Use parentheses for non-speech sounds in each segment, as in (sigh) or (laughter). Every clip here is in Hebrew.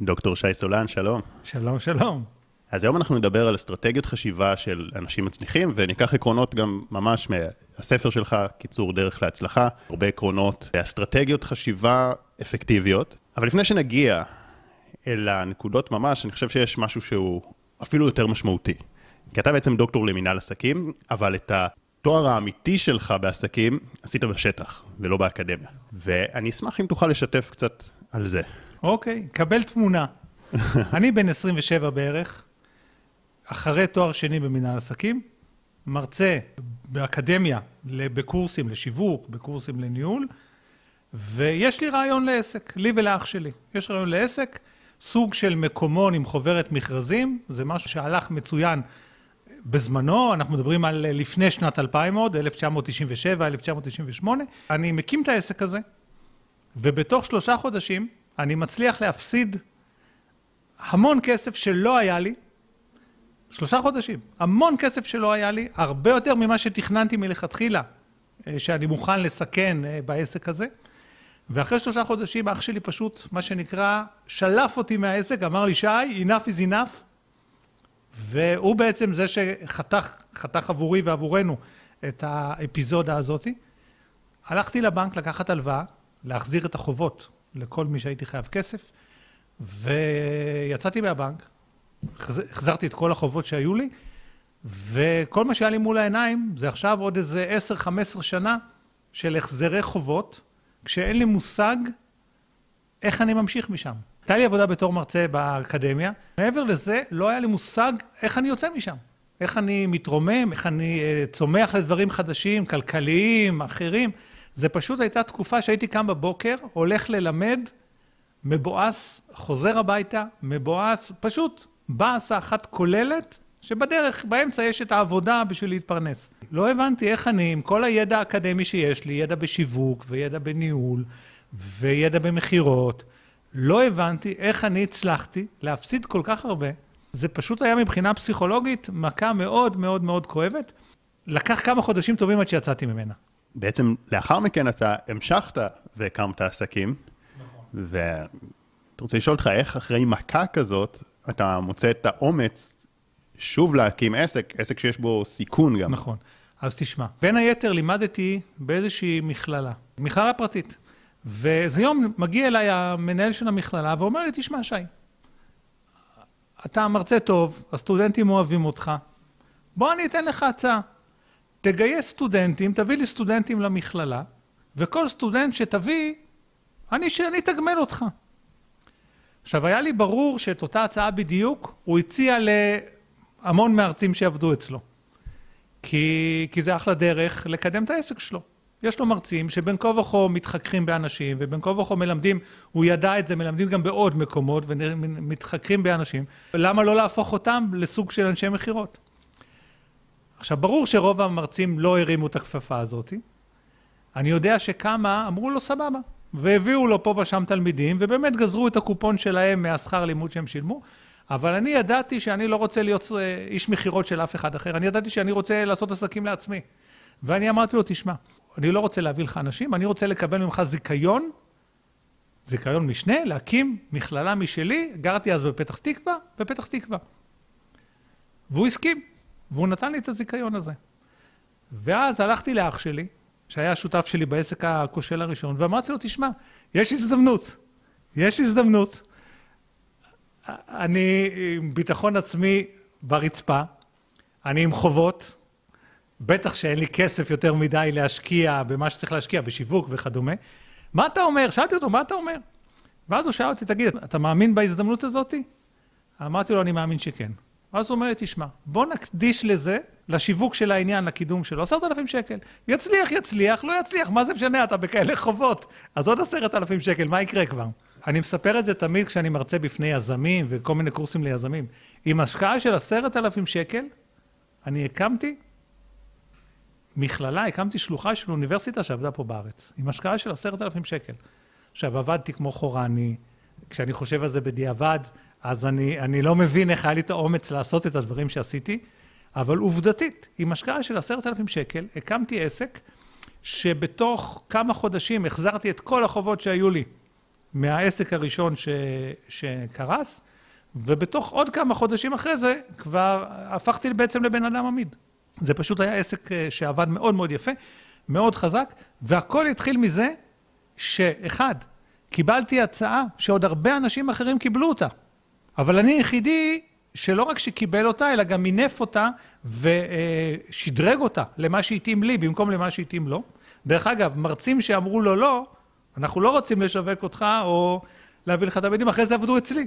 דוקטור שי סולן, שלום. שלום, שלום. אז היום אנחנו נדבר על אסטרטגיות חשיבה של אנשים מצליחים, וניקח עקרונות גם ממש מהספר שלך, קיצור דרך להצלחה, הרבה עקרונות אסטרטגיות חשיבה אפקטיביות. אבל לפני שנגיע אל הנקודות ממש, אני חושב שיש משהו שהוא אפילו יותר משמעותי. כי אתה בעצם דוקטור למינהל עסקים, אבל את התואר האמיתי שלך בעסקים עשית בשטח, ולא באקדמיה. ואני אשמח אם תוכל לשתף קצת על זה. אוקיי, קבל תמונה. (laughs) אני בן 27 בערך, אחרי תואר שני במנהל עסקים, מרצה באקדמיה, בקורסים לשיווק, בקורסים לניהול, ויש לי רעיון לעסק, לי ולאח שלי. יש רעיון לעסק, סוג של מקומון עם חוברת מכרזים, זה משהו שהלך מצוין בזמנו, אנחנו מדברים על לפני שנת 2000 עוד, 1997, 1998. אני מקים את העסק הזה, ובתוך שלושה חודשים אני מצליח להפסיד המון כסף שלא היה לי, שלושה חודשים, המון כסף שלא היה לי, הרבה יותר ממה שתכננתי מלכתחילה, אה, שאני מוכן לסכן אה, בעסק הזה. ואחרי שלושה חודשים אח שלי פשוט, מה שנקרא, שלף אותי מהעסק, אמר לי, שי, enough is enough. והוא בעצם זה שחתך, חתך עבורי ועבורנו את האפיזודה הזאתי. הלכתי לבנק לקחת הלוואה, להחזיר את החובות לכל מי שהייתי חייב כסף, ויצאתי מהבנק, החזרתי את כל החובות שהיו לי, וכל מה שהיה לי מול העיניים זה עכשיו עוד איזה 10-15 שנה של החזרי חובות, כשאין לי מושג איך אני ממשיך משם. הייתה לי עבודה בתור מרצה באקדמיה, מעבר לזה לא היה לי מושג איך אני יוצא משם. איך אני מתרומם, איך אני uh, צומח לדברים חדשים, כלכליים, אחרים. זה פשוט הייתה תקופה שהייתי קם בבוקר, הולך ללמד, מבואס, חוזר הביתה, מבואס, פשוט באסה אחת כוללת, שבדרך, באמצע יש את העבודה בשביל להתפרנס. לא הבנתי איך אני, עם כל הידע האקדמי שיש לי, ידע בשיווק וידע בניהול וידע במכירות, לא הבנתי איך אני הצלחתי להפסיד כל כך הרבה. זה פשוט היה מבחינה פסיכולוגית מכה מאוד מאוד מאוד כואבת. לקח כמה חודשים טובים עד שיצאתי ממנה. בעצם לאחר מכן אתה המשכת והקמת עסקים, נכון. ואתה רוצה לשאול אותך איך אחרי מכה כזאת, אתה מוצא את האומץ שוב להקים עסק, עסק שיש בו סיכון גם. נכון. אז תשמע, בין היתר לימדתי באיזושהי מכללה, מכללה פרטית. ואיזה יום מגיע אליי המנהל של המכללה ואומר לי, תשמע שי, אתה מרצה טוב, הסטודנטים אוהבים אותך, בוא אני אתן לך הצעה. תגייס סטודנטים, תביא לי סטודנטים למכללה, וכל סטודנט שתביא, אני, שאני אתגמל אותך. עכשיו, היה לי ברור שאת אותה הצעה בדיוק הוא הציע להמון מהרצים שעבדו אצלו. כי, כי זה אחלה דרך לקדם את העסק שלו. יש לו מרצים שבין כה וכה מתחככים באנשים, ובין כה וכה מלמדים, הוא ידע את זה, מלמדים גם בעוד מקומות, ומתחככים באנשים. למה לא להפוך אותם לסוג של אנשי מכירות? עכשיו, ברור שרוב המרצים לא הרימו את הכפפה הזאת. אני יודע שכמה אמרו לו סבבה, והביאו לו פה ושם תלמידים, ובאמת גזרו את הקופון שלהם מהשכר לימוד שהם שילמו, אבל אני ידעתי שאני לא רוצה להיות אה, איש מכירות של אף אחד אחר, אני ידעתי שאני רוצה לעשות עסקים לעצמי. ואני אמרתי לו, תשמע, אני לא רוצה להביא לך אנשים, אני רוצה לקבל ממך זיכיון, זיכיון משנה, להקים מכללה משלי, גרתי אז בפתח תקווה, בפתח תקווה. והוא הסכים, והוא נתן לי את הזיכיון הזה. ואז הלכתי לאח שלי, שהיה שותף שלי בעסק הכושל הראשון, ואמרתי לו, תשמע, יש הזדמנות, יש הזדמנות. אני עם ביטחון עצמי ברצפה, אני עם חובות, בטח שאין לי כסף יותר מדי להשקיע במה שצריך להשקיע, בשיווק וכדומה. מה אתה אומר? שאלתי אותו, מה אתה אומר? ואז הוא שאל אותי, תגיד, אתה מאמין בהזדמנות הזאת? אמרתי לו, אני מאמין שכן. ואז הוא אומר לי, תשמע, בוא נקדיש לזה, לשיווק של העניין, לקידום שלו, עשרת אלפים שקל. יצליח, יצליח, לא יצליח, מה זה משנה, אתה בכאלה חובות. אז עוד עשרת אלפים שקל, מה יקרה כבר? אני מספר את זה תמיד כשאני מרצה בפני יזמים וכל מיני קורסים ליזמים. עם השקעה של עשרת אלפים שקל, אני הקמתי מכללה, הקמתי שלוחה של אוניברסיטה שעבדה פה בארץ, עם השקעה של עשרת אלפים שקל. עכשיו, עבדתי כמו חורני, כשאני חושב על זה בדיעבד, אז אני, אני לא מבין איך היה לי את האומץ לעשות את הדברים שעשיתי, אבל עובדתית, עם השקעה של עשרת אלפים שקל, הקמתי עסק שבתוך כמה חודשים החזרתי את כל החובות שהיו לי מהעסק הראשון ש... שקרס, ובתוך עוד כמה חודשים אחרי זה כבר הפכתי בעצם לבן אדם עמיד. זה פשוט היה עסק אה, שעבד מאוד מאוד יפה, מאוד חזק, והכל התחיל מזה שאחד, קיבלתי הצעה שעוד הרבה אנשים אחרים קיבלו אותה, אבל אני יחידי שלא רק שקיבל אותה, אלא גם מינף אותה ושדרג אותה למה שהתאים לי במקום למה שהתאים לו. דרך אגב, מרצים שאמרו לו לא, אנחנו לא רוצים לשווק אותך או להביא לך את המילים, אחרי זה עבדו אצלי.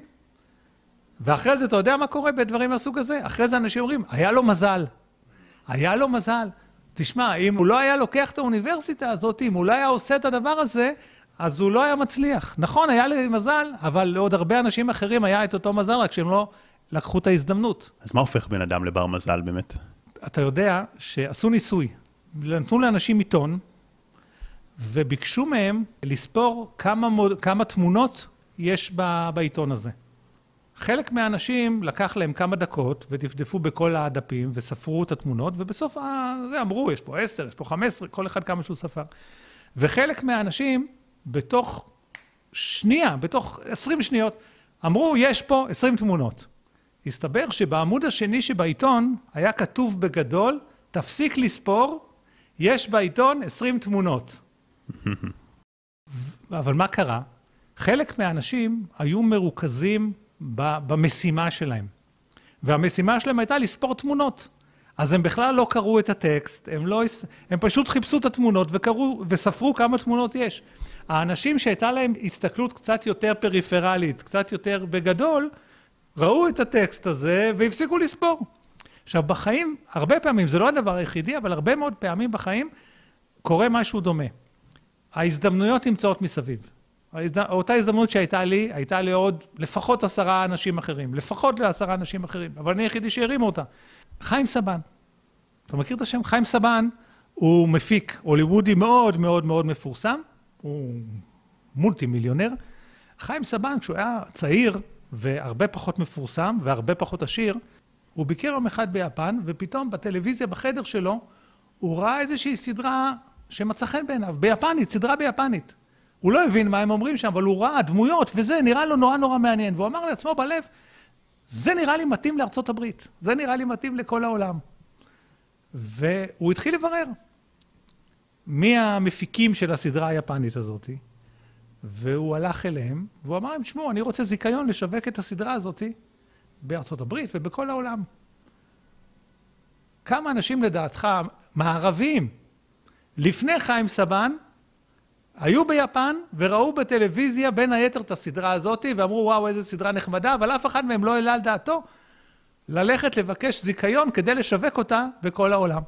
ואחרי זה, אתה יודע מה קורה בדברים מהסוג הזה? אחרי זה אנשים אומרים, היה לו מזל. היה לו מזל. תשמע, אם הוא לא היה לוקח את האוניברסיטה הזאת, אם הוא לא היה עושה את הדבר הזה, אז הוא לא היה מצליח. נכון, היה לי מזל, אבל לעוד הרבה אנשים אחרים היה את אותו מזל, רק שהם לא לקחו את ההזדמנות. אז מה הופך בן אדם לבר מזל באמת? אתה יודע שעשו ניסוי. נתנו לאנשים עיתון, וביקשו מהם לספור כמה, מוד, כמה תמונות יש ב, בעיתון הזה. חלק מהאנשים לקח להם כמה דקות ודפדפו בכל הדפים וספרו את התמונות, ובסוף זה אמרו, יש פה עשר, יש פה חמש עשרה, כל אחד כמה שהוא ספר. וחלק מהאנשים, בתוך שנייה, בתוך עשרים שניות, אמרו, יש פה עשרים תמונות. הסתבר שבעמוד השני שבעיתון היה כתוב בגדול, תפסיק לספור, יש בעיתון עשרים תמונות. (laughs) אבל מה קרה? חלק מהאנשים היו מרוכזים במשימה שלהם. והמשימה שלהם הייתה לספור תמונות. אז הם בכלל לא קראו את הטקסט, הם, לא, הם פשוט חיפשו את התמונות וקראו, וספרו כמה תמונות יש. האנשים שהייתה להם הסתכלות קצת יותר פריפרלית, קצת יותר בגדול, ראו את הטקסט הזה והפסיקו לספור. עכשיו בחיים, הרבה פעמים, זה לא הדבר היחידי, אבל הרבה מאוד פעמים בחיים קורה משהו דומה. ההזדמנויות נמצאות מסביב. אותה הזדמנות שהייתה לי, הייתה לי עוד לפחות עשרה אנשים אחרים, לפחות לעשרה אנשים אחרים, אבל אני היחידי שהרים אותה. חיים סבן. אתה מכיר את השם? חיים סבן הוא מפיק הוליוודי מאוד מאוד מאוד מפורסם, הוא מולטי מיליונר. חיים סבן, כשהוא היה צעיר והרבה פחות מפורסם והרבה פחות עשיר, הוא ביקר יום אחד ביפן, ופתאום בטלוויזיה בחדר שלו, הוא ראה איזושהי סדרה שמצא חן בעיניו, ביפנית, סדרה ביפנית. הוא לא הבין מה הם אומרים שם, אבל הוא ראה דמויות, וזה נראה לו נורא נורא מעניין. והוא אמר לעצמו בלב, זה נראה לי מתאים לארצות הברית, זה נראה לי מתאים לכל העולם. והוא התחיל לברר מי המפיקים של הסדרה היפנית הזאת, והוא הלך אליהם, והוא אמר להם, תשמעו, אני רוצה זיכיון לשווק את הסדרה הזאת בארצות הברית ובכל העולם. כמה אנשים לדעתך, מערבים, לפני חיים סבן, היו ביפן וראו בטלוויזיה בין היתר את הסדרה הזאת ואמרו וואו איזה סדרה נחמדה אבל אף אחד מהם לא העלה על דעתו ללכת לבקש זיכיון כדי לשווק אותה בכל העולם.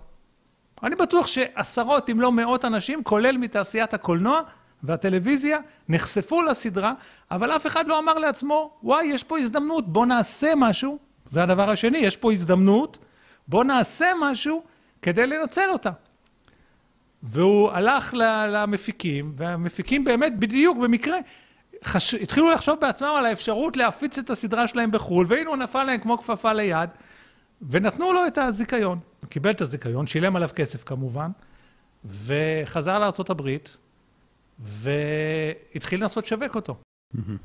אני בטוח שעשרות אם לא מאות אנשים כולל מתעשיית הקולנוע והטלוויזיה נחשפו לסדרה אבל אף אחד לא אמר לעצמו וואי יש פה הזדמנות בוא נעשה משהו זה הדבר השני יש פה הזדמנות בוא נעשה משהו כדי לנצל אותה והוא הלך למפיקים, והמפיקים באמת בדיוק במקרה חש... התחילו לחשוב בעצמם על האפשרות להפיץ את הסדרה שלהם בחו"ל, והנה הוא נפל להם כמו כפפה ליד, ונתנו לו את הזיכיון. קיבל את הזיכיון, שילם עליו כסף כמובן, וחזר לארה"ב, והתחיל לנסות לשווק אותו.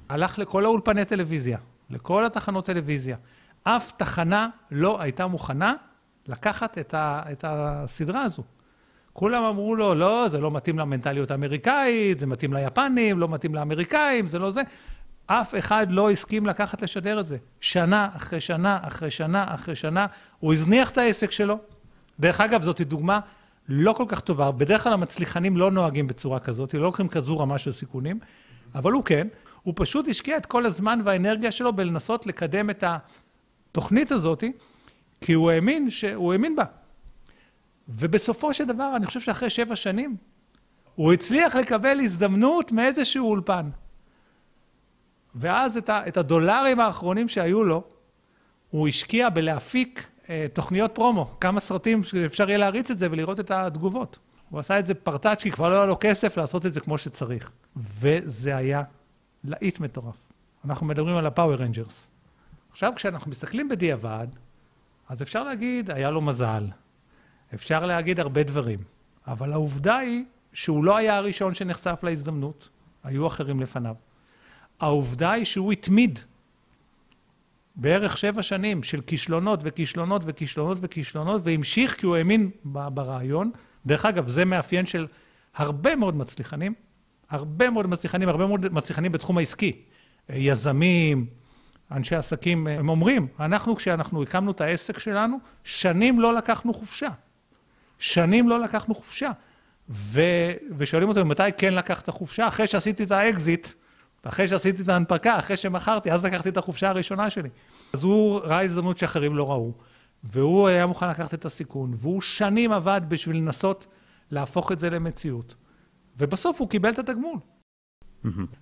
הלך לכל האולפני טלוויזיה, לכל התחנות טלוויזיה. אף תחנה לא הייתה מוכנה לקחת את, ה... את הסדרה הזו. כולם אמרו לו, לא, זה לא מתאים למנטליות האמריקאית, זה מתאים ליפנים, לא מתאים לאמריקאים, זה לא זה. אף אחד לא הסכים לקחת לשדר את זה. שנה אחרי שנה אחרי שנה אחרי שנה, הוא הזניח את העסק שלו. דרך אגב, זאת דוגמה לא כל כך טובה. בדרך כלל המצליחנים לא נוהגים בצורה כזאת, לא לוקחים כזו רמה של סיכונים, אבל הוא כן. הוא פשוט השקיע את כל הזמן והאנרגיה שלו בלנסות לקדם את התוכנית הזאת, כי הוא האמין, שהוא האמין בה. ובסופו של דבר, אני חושב שאחרי שבע שנים, הוא הצליח לקבל הזדמנות מאיזשהו אולפן. ואז את, ה, את הדולרים האחרונים שהיו לו, הוא השקיע בלהפיק אה, תוכניות פרומו, כמה סרטים שאפשר יהיה להריץ את זה ולראות את התגובות. הוא עשה את זה פרטאץ' כי כבר לא היה לו כסף לעשות את זה כמו שצריך. וזה היה להיט מטורף. אנחנו מדברים על ה Power Rangers. עכשיו, כשאנחנו מסתכלים בדיעבד, אז אפשר להגיד, היה לו מזל, אפשר להגיד הרבה דברים, אבל העובדה היא שהוא לא היה הראשון שנחשף להזדמנות, היו אחרים לפניו. העובדה היא שהוא התמיד בערך שבע שנים של כישלונות וכישלונות וכישלונות וכישלונות, והמשיך כי הוא האמין ברעיון. דרך אגב, זה מאפיין של הרבה מאוד מצליחנים, הרבה מאוד מצליחנים, הרבה מאוד מצליחנים בתחום העסקי. יזמים, אנשי עסקים, הם אומרים, אנחנו כשאנחנו הקמנו את העסק שלנו, שנים לא לקחנו חופשה. שנים לא לקחנו חופשה. ו... ושואלים אותו, מתי כן לקחת חופשה? אחרי שעשיתי את האקזיט, אחרי שעשיתי את ההנפקה, אחרי שמכרתי, אז לקחתי את החופשה הראשונה שלי. אז הוא ראה הזדמנות שאחרים לא ראו, והוא היה מוכן לקחת את הסיכון, והוא שנים עבד בשביל לנסות להפוך את זה למציאות. ובסוף הוא קיבל את התגמול.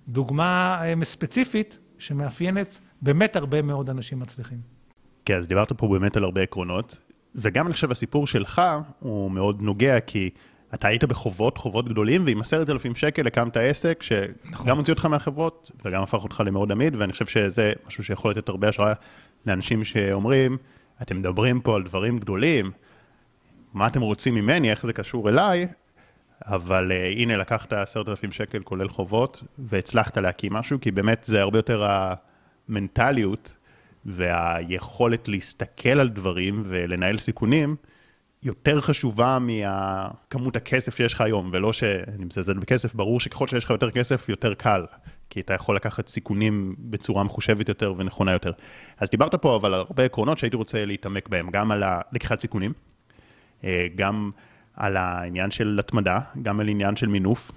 דוגמה אה, ספציפית שמאפיינת באמת הרבה מאוד אנשים מצליחים. כן, אז דיברת פה באמת על הרבה עקרונות, וגם אני חושב הסיפור שלך הוא מאוד נוגע, כי אתה היית בחובות, חובות גדולים, ועם עשרת אלפים שקל הקמת עסק, שגם נכון. הוציא אותך מהחברות, וגם הפך אותך למאוד עמיד, ואני חושב שזה משהו שיכול לתת הרבה השראה לאנשים שאומרים, אתם מדברים פה על דברים גדולים, מה אתם רוצים ממני, איך זה קשור אליי, אבל uh, הנה לקחת עשרת אלפים שקל כולל חובות, והצלחת להקים משהו, כי באמת זה הרבה יותר המנטליות והיכולת להסתכל על דברים ולנהל סיכונים, יותר חשובה מכמות הכסף שיש לך היום, ולא שאני מזלזל בכסף, ברור שככל שיש לך יותר כסף, יותר קל, כי אתה יכול לקחת סיכונים בצורה מחושבת יותר ונכונה יותר. אז דיברת פה אבל על הרבה עקרונות שהייתי רוצה להתעמק בהם, גם על לקיחת סיכונים, אה, גם על העניין של התמדה, גם על עניין של מינוף.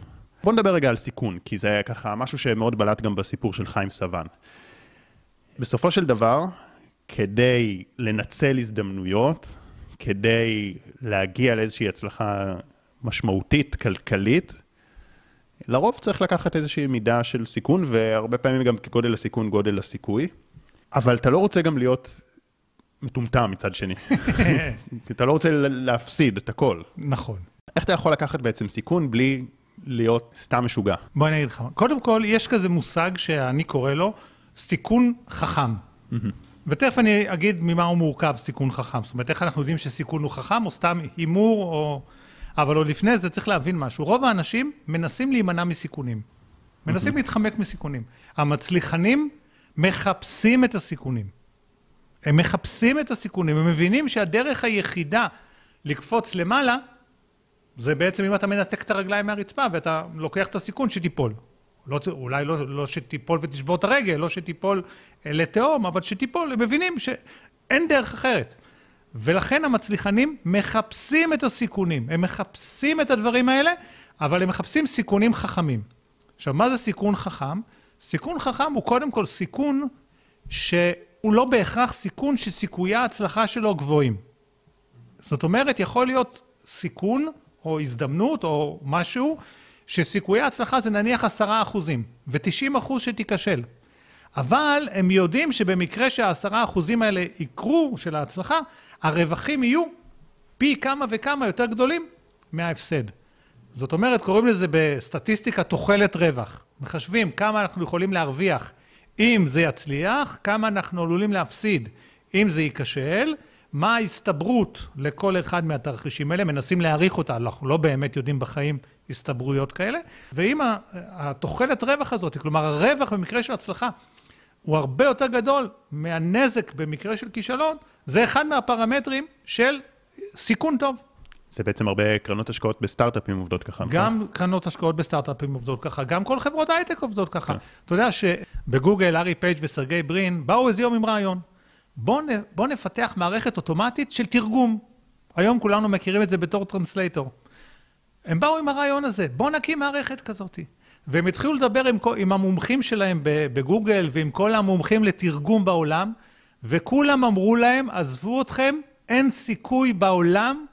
בוא נדבר רגע על סיכון, כי זה ככה משהו שמאוד בלט גם בסיפור של חיים סבן. בסופו של דבר, כדי לנצל הזדמנויות, כדי להגיע לאיזושהי הצלחה משמעותית, כלכלית, לרוב צריך לקחת איזושהי מידה של סיכון, והרבה פעמים גם כגודל הסיכון, גודל הסיכוי. אבל אתה לא רוצה גם להיות מטומטם מצד שני. (laughs) אתה לא רוצה להפסיד את הכל. נכון. איך אתה יכול לקחת בעצם סיכון בלי להיות סתם משוגע? בוא אני אגיד לך. קודם כל, יש כזה מושג שאני קורא לו סיכון חכם. ותכף אני אגיד ממה הוא מורכב סיכון חכם. זאת אומרת, איך אנחנו יודעים שסיכון הוא חכם, או סתם הימור, או... אבל עוד לפני זה צריך להבין משהו. רוב האנשים מנסים להימנע מסיכונים. מנסים להתחמק מסיכונים. המצליחנים מחפשים את הסיכונים. הם מחפשים את הסיכונים, הם מבינים שהדרך היחידה לקפוץ למעלה, זה בעצם אם אתה מנתק את הרגליים מהרצפה ואתה לוקח את הסיכון שתיפול. לא, אולי לא, לא שתיפול ותשבור את הרגל, לא שתיפול לתהום, אבל שתיפול, הם מבינים שאין דרך אחרת. ולכן המצליחנים מחפשים את הסיכונים, הם מחפשים את הדברים האלה, אבל הם מחפשים סיכונים חכמים. עכשיו, מה זה סיכון חכם? סיכון חכם הוא קודם כל סיכון שהוא לא בהכרח סיכון שסיכויי ההצלחה שלו גבוהים. זאת אומרת, יכול להיות סיכון או הזדמנות או משהו שסיכויי ההצלחה זה נניח עשרה אחוזים, ותשעים אחוז שתיכשל. אבל הם יודעים שבמקרה שהעשרה אחוזים האלה יקרו של ההצלחה, הרווחים יהיו פי כמה וכמה יותר גדולים מההפסד. זאת אומרת, קוראים לזה בסטטיסטיקה תוחלת רווח. מחשבים כמה אנחנו יכולים להרוויח אם זה יצליח, כמה אנחנו עלולים להפסיד אם זה ייכשל, מה ההסתברות לכל אחד מהתרחישים האלה, מנסים להעריך אותה, אנחנו לא באמת יודעים בחיים הסתברויות כאלה, ואם התוחלת רווח הזאת, כלומר הרווח במקרה של הצלחה הוא הרבה יותר גדול מהנזק במקרה של כישלון, זה אחד מהפרמטרים של סיכון טוב. זה בעצם הרבה קרנות השקעות בסטארט-אפים עובדות ככה, נכון? גם קרנות השקעות בסטארט-אפים עובדות ככה, גם כל חברות הייטק עובדות ככה. כן. אתה יודע שבגוגל, לארי פייג' וסרגי ברין באו איזה יום עם רעיון. בואו בוא נפתח מערכת אוטומטית של תרגום. היום כולנו מכירים את זה בתור translator. הם באו עם הרעיון הזה, בואו נקים מערכת כזאת. והם התחילו לדבר עם, עם המומחים שלהם בגוגל ועם כל המומחים לתרגום בעולם, וכולם אמרו להם, עזבו אתכם, אין סיכוי בעולם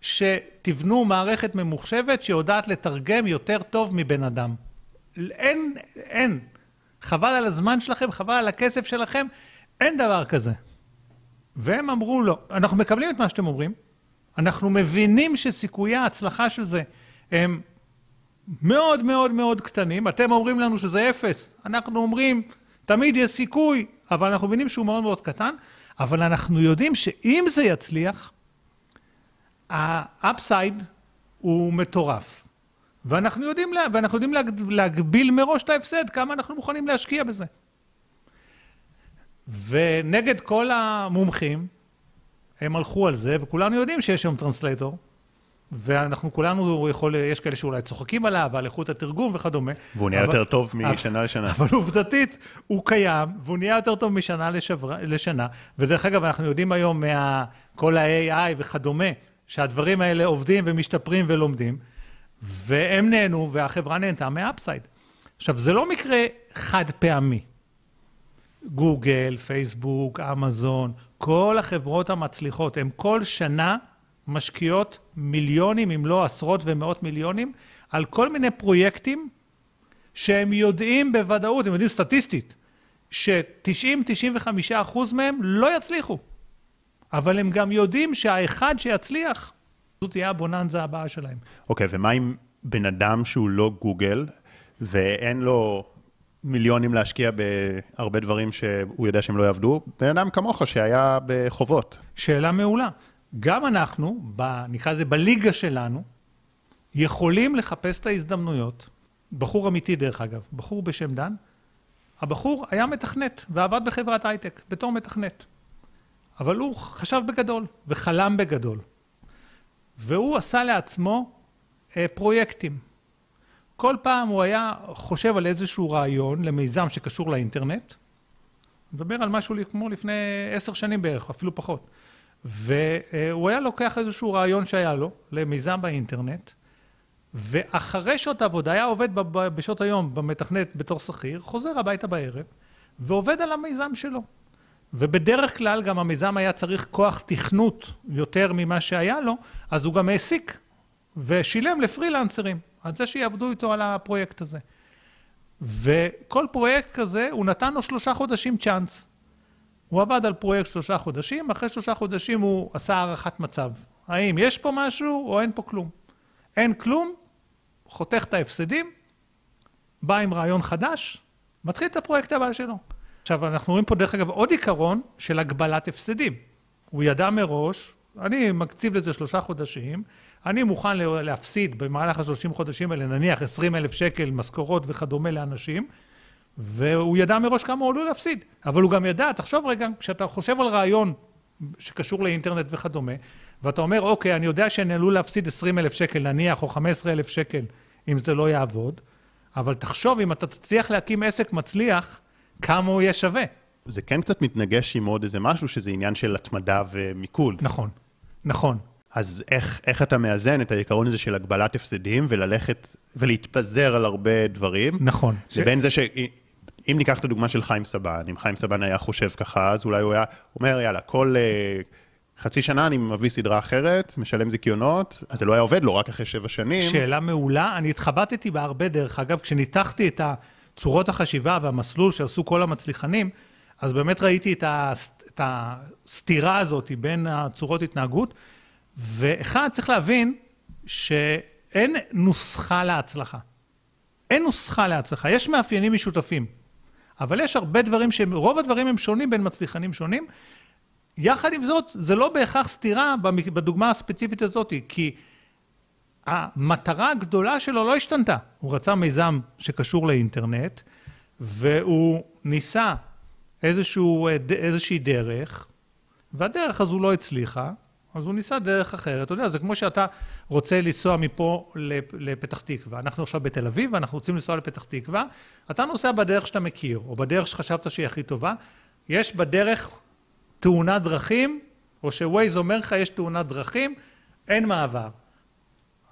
שתבנו מערכת ממוחשבת שיודעת לתרגם יותר טוב מבן אדם. אין, אין. חבל על הזמן שלכם, חבל על הכסף שלכם, אין דבר כזה. והם אמרו לו, אנחנו מקבלים את מה שאתם אומרים, אנחנו מבינים שסיכויי ההצלחה של זה הם מאוד מאוד מאוד קטנים. אתם אומרים לנו שזה אפס, אנחנו אומרים, תמיד יש סיכוי, אבל אנחנו מבינים שהוא מאוד מאוד קטן, אבל אנחנו יודעים שאם זה יצליח, האפסייד הוא מטורף. ואנחנו יודעים, לה, ואנחנו יודעים להג, להגביל מראש את ההפסד, כמה אנחנו מוכנים להשקיע בזה. ונגד כל המומחים, הם הלכו על זה, וכולנו יודעים שיש היום translator, ואנחנו כולנו, יכול, יש כאלה שאולי צוחקים עליו, על איכות התרגום וכדומה. והוא נהיה אבל, יותר טוב משנה לשנה. אבל עובדתית, הוא קיים, והוא נהיה יותר טוב משנה לשבר, לשנה. ודרך אגב, אנחנו יודעים היום מכל ה-AI וכדומה, שהדברים האלה עובדים ומשתפרים ולומדים, והם נהנו, והחברה נהנתה מהאפסייד. עכשיו, זה לא מקרה חד פעמי. גוגל, פייסבוק, אמזון, כל החברות המצליחות, הן כל שנה משקיעות מיליונים, אם לא עשרות ומאות מיליונים, על כל מיני פרויקטים שהם יודעים בוודאות, הם יודעים סטטיסטית, ש-90-95% מהם לא יצליחו. אבל הם גם יודעים שהאחד שיצליח, זאת תהיה הבוננזה הבאה שלהם. אוקיי, okay, ומה עם בן אדם שהוא לא גוגל, ואין לו מיליונים להשקיע בהרבה דברים שהוא יודע שהם לא יעבדו? בן אדם כמוך שהיה בחובות. שאלה מעולה. גם אנחנו, ב, נקרא לזה בליגה שלנו, יכולים לחפש את ההזדמנויות. בחור אמיתי דרך אגב, בחור בשם דן, הבחור היה מתכנת ועבד בחברת הייטק בתור מתכנת. אבל הוא חשב בגדול וחלם בגדול. והוא עשה לעצמו אה, פרויקטים. כל פעם הוא היה חושב על איזשהו רעיון למיזם שקשור לאינטרנט, מדבר על משהו כמו לפני עשר שנים בערך, אפילו פחות. והוא היה לוקח איזשהו רעיון שהיה לו למיזם באינטרנט, ואחרי שעות העבודה היה עובד בשעות היום במתכנת בתור שכיר, חוזר הביתה בערב ועובד על המיזם שלו. ובדרך כלל גם המיזם היה צריך כוח תכנות יותר ממה שהיה לו, אז הוא גם העסיק ושילם לפרילנסרים על זה שיעבדו איתו על הפרויקט הזה. וכל פרויקט כזה, הוא נתן לו שלושה חודשים צ'אנס. הוא עבד על פרויקט שלושה חודשים, אחרי שלושה חודשים הוא עשה הערכת מצב. האם יש פה משהו או אין פה כלום? אין כלום, חותך את ההפסדים, בא עם רעיון חדש, מתחיל את הפרויקט הבא שלו. עכשיו, אנחנו רואים פה דרך אגב עוד עיקרון של הגבלת הפסדים. הוא ידע מראש, אני מקציב לזה שלושה חודשים, אני מוכן להפסיד במהלך השלושים חודשים האלה, נניח עשרים אלף שקל משכורות וכדומה לאנשים, והוא ידע מראש כמה הוא עלול להפסיד. אבל הוא גם ידע, תחשוב רגע, כשאתה חושב על רעיון שקשור לאינטרנט וכדומה, ואתה אומר, אוקיי, אני יודע שאני עלול להפסיד 20 אלף שקל נניח, או 15 אלף שקל, אם זה לא יעבוד, אבל תחשוב, אם אתה תצליח להקים עסק מצליח, כמה הוא יהיה שווה. זה כן קצת מתנגש עם עוד איזה משהו, שזה עניין של התמדה ומיקוד. נכון, נכון. אז איך, איך אתה מאזן את העיקרון הזה של הגבלת הפסדים וללכת ולהתפזר על הרבה דברים? נכון. לבין ש... זה ש... אם ניקח את הדוגמה של חיים סבן, אם חיים סבן היה חושב ככה, אז אולי הוא היה אומר, יאללה, כל uh, חצי שנה אני מביא סדרה אחרת, משלם זיכיונות, אז זה לא היה עובד לו רק אחרי שבע שנים. שאלה מעולה. אני התחבטתי בה הרבה, דרך אגב, כשניתחתי את צורות החשיבה והמסלול שעשו כל המצליחנים, אז באמת ראיתי את, הסט, את הסתירה הזאת בין הצורות התנהגות, ואחד, צריך להבין שאין נוסחה להצלחה. אין נוסחה להצלחה, יש מאפיינים משותפים. אבל יש הרבה דברים שהם, רוב הדברים הם שונים בין מצליחנים שונים. יחד עם זאת, זה לא בהכרח סתירה בדוגמה הספציפית הזאת, כי המטרה הגדולה שלו לא השתנתה. הוא רצה מיזם שקשור לאינטרנט, והוא ניסה איזשהו, איזושהי דרך, והדרך הזו לא הצליחה, אז הוא ניסה דרך אחרת. אתה יודע, זה כמו שאתה רוצה לנסוע מפה לפתח תקווה. אנחנו עכשיו בתל אביב, ואנחנו רוצים לנסוע לפתח תקווה. אתה נוסע בדרך שאתה מכיר, או בדרך שחשבת שהיא הכי טובה. יש בדרך תאונת דרכים, או שווייז אומר לך, יש תאונת דרכים, אין מעבר.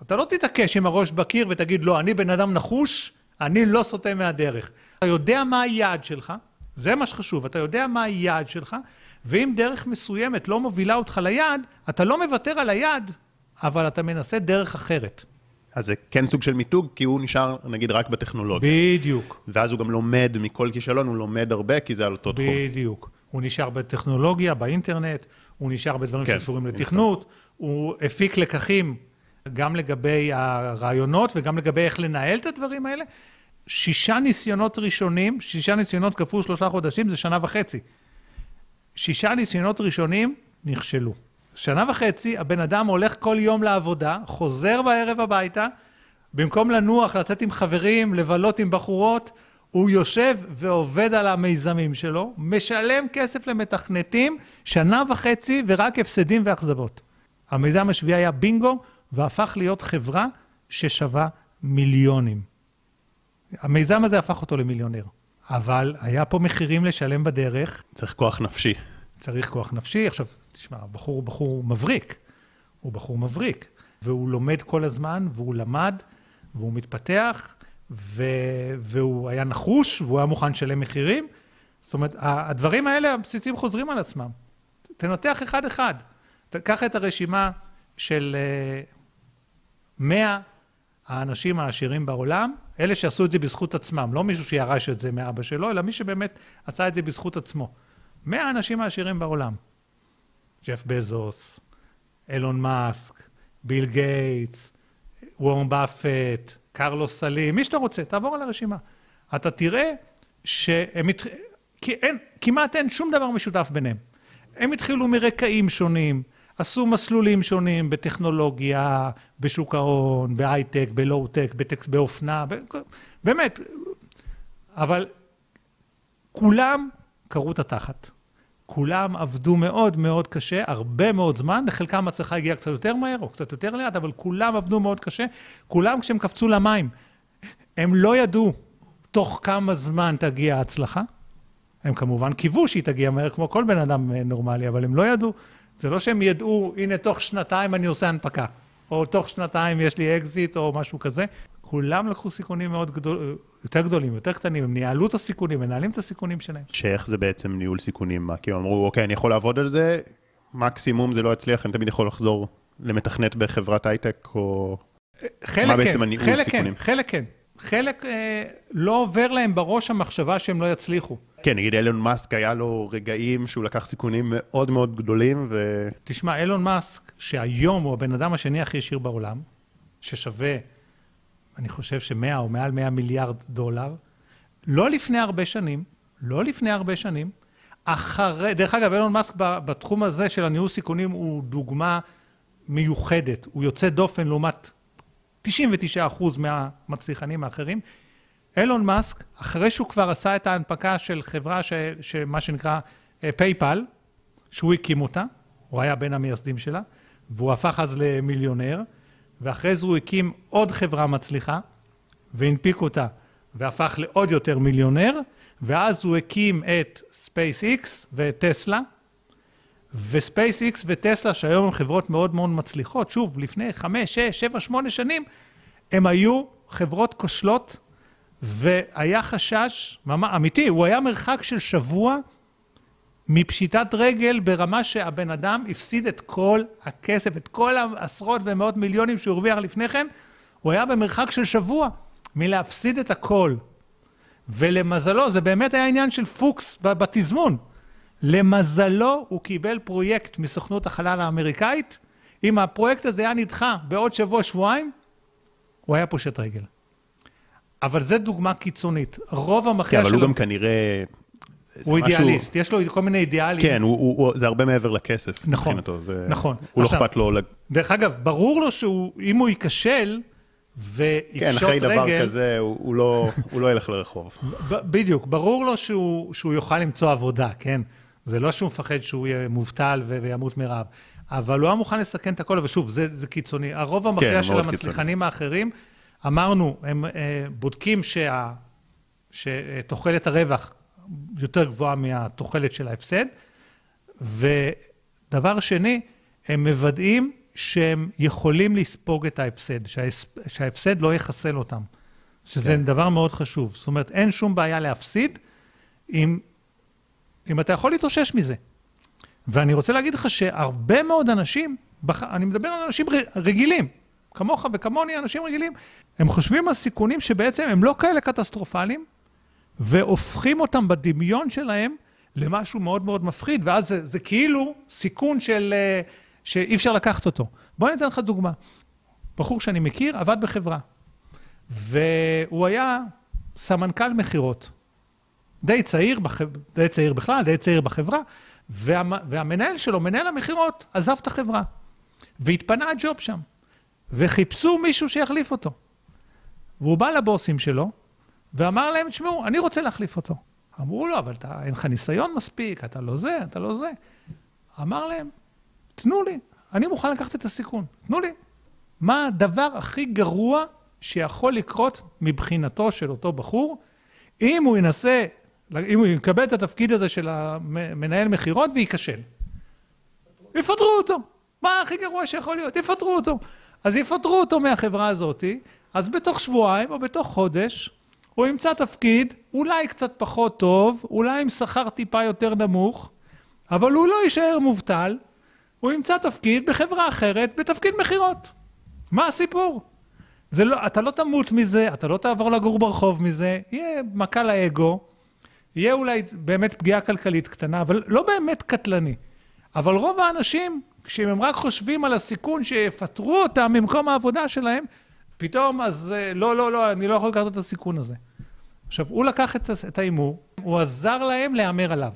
אתה לא תתעקש עם הראש בקיר ותגיד, לא, אני בן אדם נחוש, אני לא סוטה מהדרך. אתה יודע מה היעד שלך, זה מה שחשוב, אתה יודע מה היעד שלך, ואם דרך מסוימת לא מובילה אותך ליעד, אתה לא מוותר על היעד, אבל אתה מנסה דרך אחרת. אז זה כן סוג של מיתוג, כי הוא נשאר, נגיד, רק בטכנולוגיה. בדיוק. ואז הוא גם לומד מכל כישלון, הוא לומד הרבה, כי זה על אותו תחום. בדיוק. הוא נשאר בטכנולוגיה, באינטרנט, הוא נשאר בדברים כן, שקשורים לתכנות, הוא הפיק לקחים גם לגבי הרעיונות וגם לגבי איך לנהל את הדברים האלה. שישה ניסיונות ראשונים, שישה ניסיונות כפול שלושה חודשים, זה שנה וחצי. שישה ניסיונות ראשונים נכשלו. שנה וחצי הבן אדם הולך כל יום לעבודה, חוזר בערב הביתה, במקום לנוח, לצאת עם חברים, לבלות עם בחורות, הוא יושב ועובד על המיזמים שלו, משלם כסף למתכנתים, שנה וחצי ורק הפסדים ואכזבות. המיזם השביעי היה בינגו, והפך להיות חברה ששווה מיליונים. המיזם הזה הפך אותו למיליונר. אבל היה פה מחירים לשלם בדרך. צריך כוח נפשי. צריך כוח נפשי. עכשיו, תשמע, הבחור הוא בחור מבריק. הוא בחור מבריק. והוא לומד כל הזמן, והוא למד, והוא מתפתח, ו... והוא היה נחוש, והוא היה מוכן לשלם מחירים. זאת אומרת, הדברים האלה, הבסיסים חוזרים על עצמם. תנתח אחד-אחד. קח את הרשימה של 100 אה, האנשים העשירים בעולם, אלה שעשו את זה בזכות עצמם, לא מישהו שירש את זה מאבא שלו, אלא מי שבאמת עשה את זה בזכות עצמו. 100 האנשים העשירים בעולם. ג'ף בזוס, אילון מאסק, ביל גייטס, וורם באפט, קרלוס סלים, מי שאתה רוצה, תעבור על הרשימה. אתה תראה שהם. כי אין, כמעט אין שום דבר משותף ביניהם. הם התחילו מרקעים שונים, עשו מסלולים שונים בטכנולוגיה, בשוק ההון, בהייטק, בלואו-טק, באופנה, ב... באמת, אבל כולם קראו את התחת. כולם עבדו מאוד מאוד קשה, הרבה מאוד זמן, לחלקם הצלחה הגיעה קצת יותר מהר או קצת יותר לאט, אבל כולם עבדו מאוד קשה. כולם כשהם קפצו למים, הם לא ידעו תוך כמה זמן תגיע ההצלחה. הם כמובן קיוו שהיא תגיע מהר כמו כל בן אדם נורמלי, אבל הם לא ידעו. זה לא שהם ידעו, הנה תוך שנתיים אני עושה הנפקה, או תוך שנתיים יש לי אקזיט או משהו כזה. כולם לקחו סיכונים מאוד גדול, יותר גדולים, יותר קטנים, הם ניהלו את הסיכונים, מנהלים את הסיכונים שלהם. שאיך זה בעצם ניהול סיכונים? כי הם אמרו, אוקיי, אני יכול לעבוד על זה, מקסימום זה לא יצליח, אני תמיד יכול לחזור למתכנת בחברת הייטק, או... חלק מה כן, בעצם הניהול חלק כן, סיכונים? כן, חלק כן. חלק אה, לא עובר להם בראש המחשבה שהם לא יצליחו. כן, נגיד אילון מאסק היה לו רגעים שהוא לקח סיכונים מאוד מאוד גדולים ו... תשמע, אילון מאסק, שהיום הוא הבן אדם השני הכי עשיר בעולם, ששווה, אני חושב שמאה או מעל מאה מיליארד דולר, לא לפני הרבה שנים, לא לפני הרבה שנים, אחרי, דרך אגב, אילון מאסק בתחום הזה של הניהול סיכונים הוא דוגמה מיוחדת, הוא יוצא דופן לעומת 99% מהמצליחנים האחרים. אילון מאסק, אחרי שהוא כבר עשה את ההנפקה של חברה, ש, שמה שנקרא פייפל, uh, שהוא הקים אותה, הוא היה בין המייסדים שלה, והוא הפך אז למיליונר, ואחרי זה הוא הקים עוד חברה מצליחה, והנפיק אותה, והפך לעוד יותר מיליונר, ואז הוא הקים את SpaceX ואת טסלה, וספייס-איקס וטסלה, שהיום הן חברות מאוד מאוד מצליחות, שוב, לפני חמש, שש, שבע, שמונה שנים, הם היו חברות כושלות, והיה חשש, ממש, אמיתי, הוא היה מרחק של שבוע מפשיטת רגל ברמה שהבן אדם הפסיד את כל הכסף, את כל העשרות ומאות מיליונים שהוא הרוויח לפני כן, הוא היה במרחק של שבוע מלהפסיד את הכל. ולמזלו, זה באמת היה עניין של פוקס בתזמון. למזלו, הוא קיבל פרויקט מסוכנות החלל האמריקאית. אם הפרויקט הזה היה נדחה בעוד שבוע-שבועיים, הוא היה פושט רגל. אבל זו דוגמה קיצונית. רוב המכריע שלו... כן, אבל הוא גם כנראה... הוא משהו... אידיאליסט, יש לו כל מיני אידיאלים. כן, הוא, הוא, הוא, זה הרבה מעבר לכסף. נכון, מבחינתו. זה... נכון. הוא לא עכשיו, לא אכפת לו... דרך אגב, ברור לו שאם הוא ייכשל ויפשוט רגל... כן, אחרי רגל, דבר כזה, הוא, הוא, לא, הוא לא ילך לרחוב. בדיוק, ברור לו שהוא, שהוא יוכל למצוא עבודה, כן? זה לא שהוא מפחד שהוא יהיה מובטל וימות מרעב, אבל הוא היה מוכן לסכן את הכל, ושוב, זה, זה קיצוני. הרוב המכריע כן, של המצליחנים האחרים, אמרנו, הם אה, בודקים שה, שתוחלת הרווח יותר גבוהה מהתוחלת של ההפסד, ודבר שני, הם מוודאים שהם יכולים לספוג את ההפסד, שההפסד לא יחסל אותם, שזה כן. דבר מאוד חשוב. זאת אומרת, אין שום בעיה להפסיד אם אם אתה יכול להתאושש מזה. ואני רוצה להגיד לך שהרבה מאוד אנשים. אני מדבר על אנשים רגילים, כמוך וכמוני, אנשים רגילים, הם חושבים על סיכונים שבעצם הם לא כאלה קטסטרופליים, והופכים אותם בדמיון שלהם למשהו מאוד מאוד מפחיד, ואז זה, זה כאילו סיכון של, אה, שאי אפשר לקחת אותו. בוא אני אתן לך דוגמה. בחור שאני מכיר עבד בחברה, והוא היה סמנכ"ל מכירות. די צעיר, בח... די צעיר בכלל, די צעיר בחברה, וה... והמנהל שלו, מנהל המכירות, עזב את החברה, והתפנה הג'וב שם, וחיפשו מישהו שיחליף אותו. והוא בא לבוסים שלו, ואמר להם, תשמעו, אני רוצה להחליף אותו. אמרו לו, אבל אתה, אין לך ניסיון מספיק, אתה לא זה, אתה לא זה. אמר להם, תנו לי, אני מוכן לקחת את הסיכון, תנו לי. מה הדבר הכי גרוע שיכול לקרות מבחינתו של אותו בחור, אם הוא ינסה, אם הוא יקבל את התפקיד הזה של המנהל מכירות וייכשל. יפטרו אותו. מה הכי גרוע שיכול להיות? יפטרו אותו. אז יפטרו אותו מהחברה הזאתי, אז בתוך שבועיים או בתוך חודש, הוא ימצא תפקיד, אולי קצת פחות טוב, אולי עם שכר טיפה יותר נמוך, אבל הוא לא יישאר מובטל, הוא ימצא תפקיד בחברה אחרת, בתפקיד מכירות. מה הסיפור? זה לא, אתה לא תמות מזה, אתה לא תעבור לגור ברחוב מזה, יהיה מכה לאגו, יהיה אולי באמת פגיעה כלכלית קטנה, אבל לא באמת קטלני. אבל רוב האנשים, כשהם רק חושבים על הסיכון שיפטרו אותם ממקום העבודה שלהם, פתאום אז אה, לא, לא, לא, אני לא יכול לקחת את הסיכון הזה. עכשיו, הוא לקח את ההימור, הוא עזר להם להמר עליו.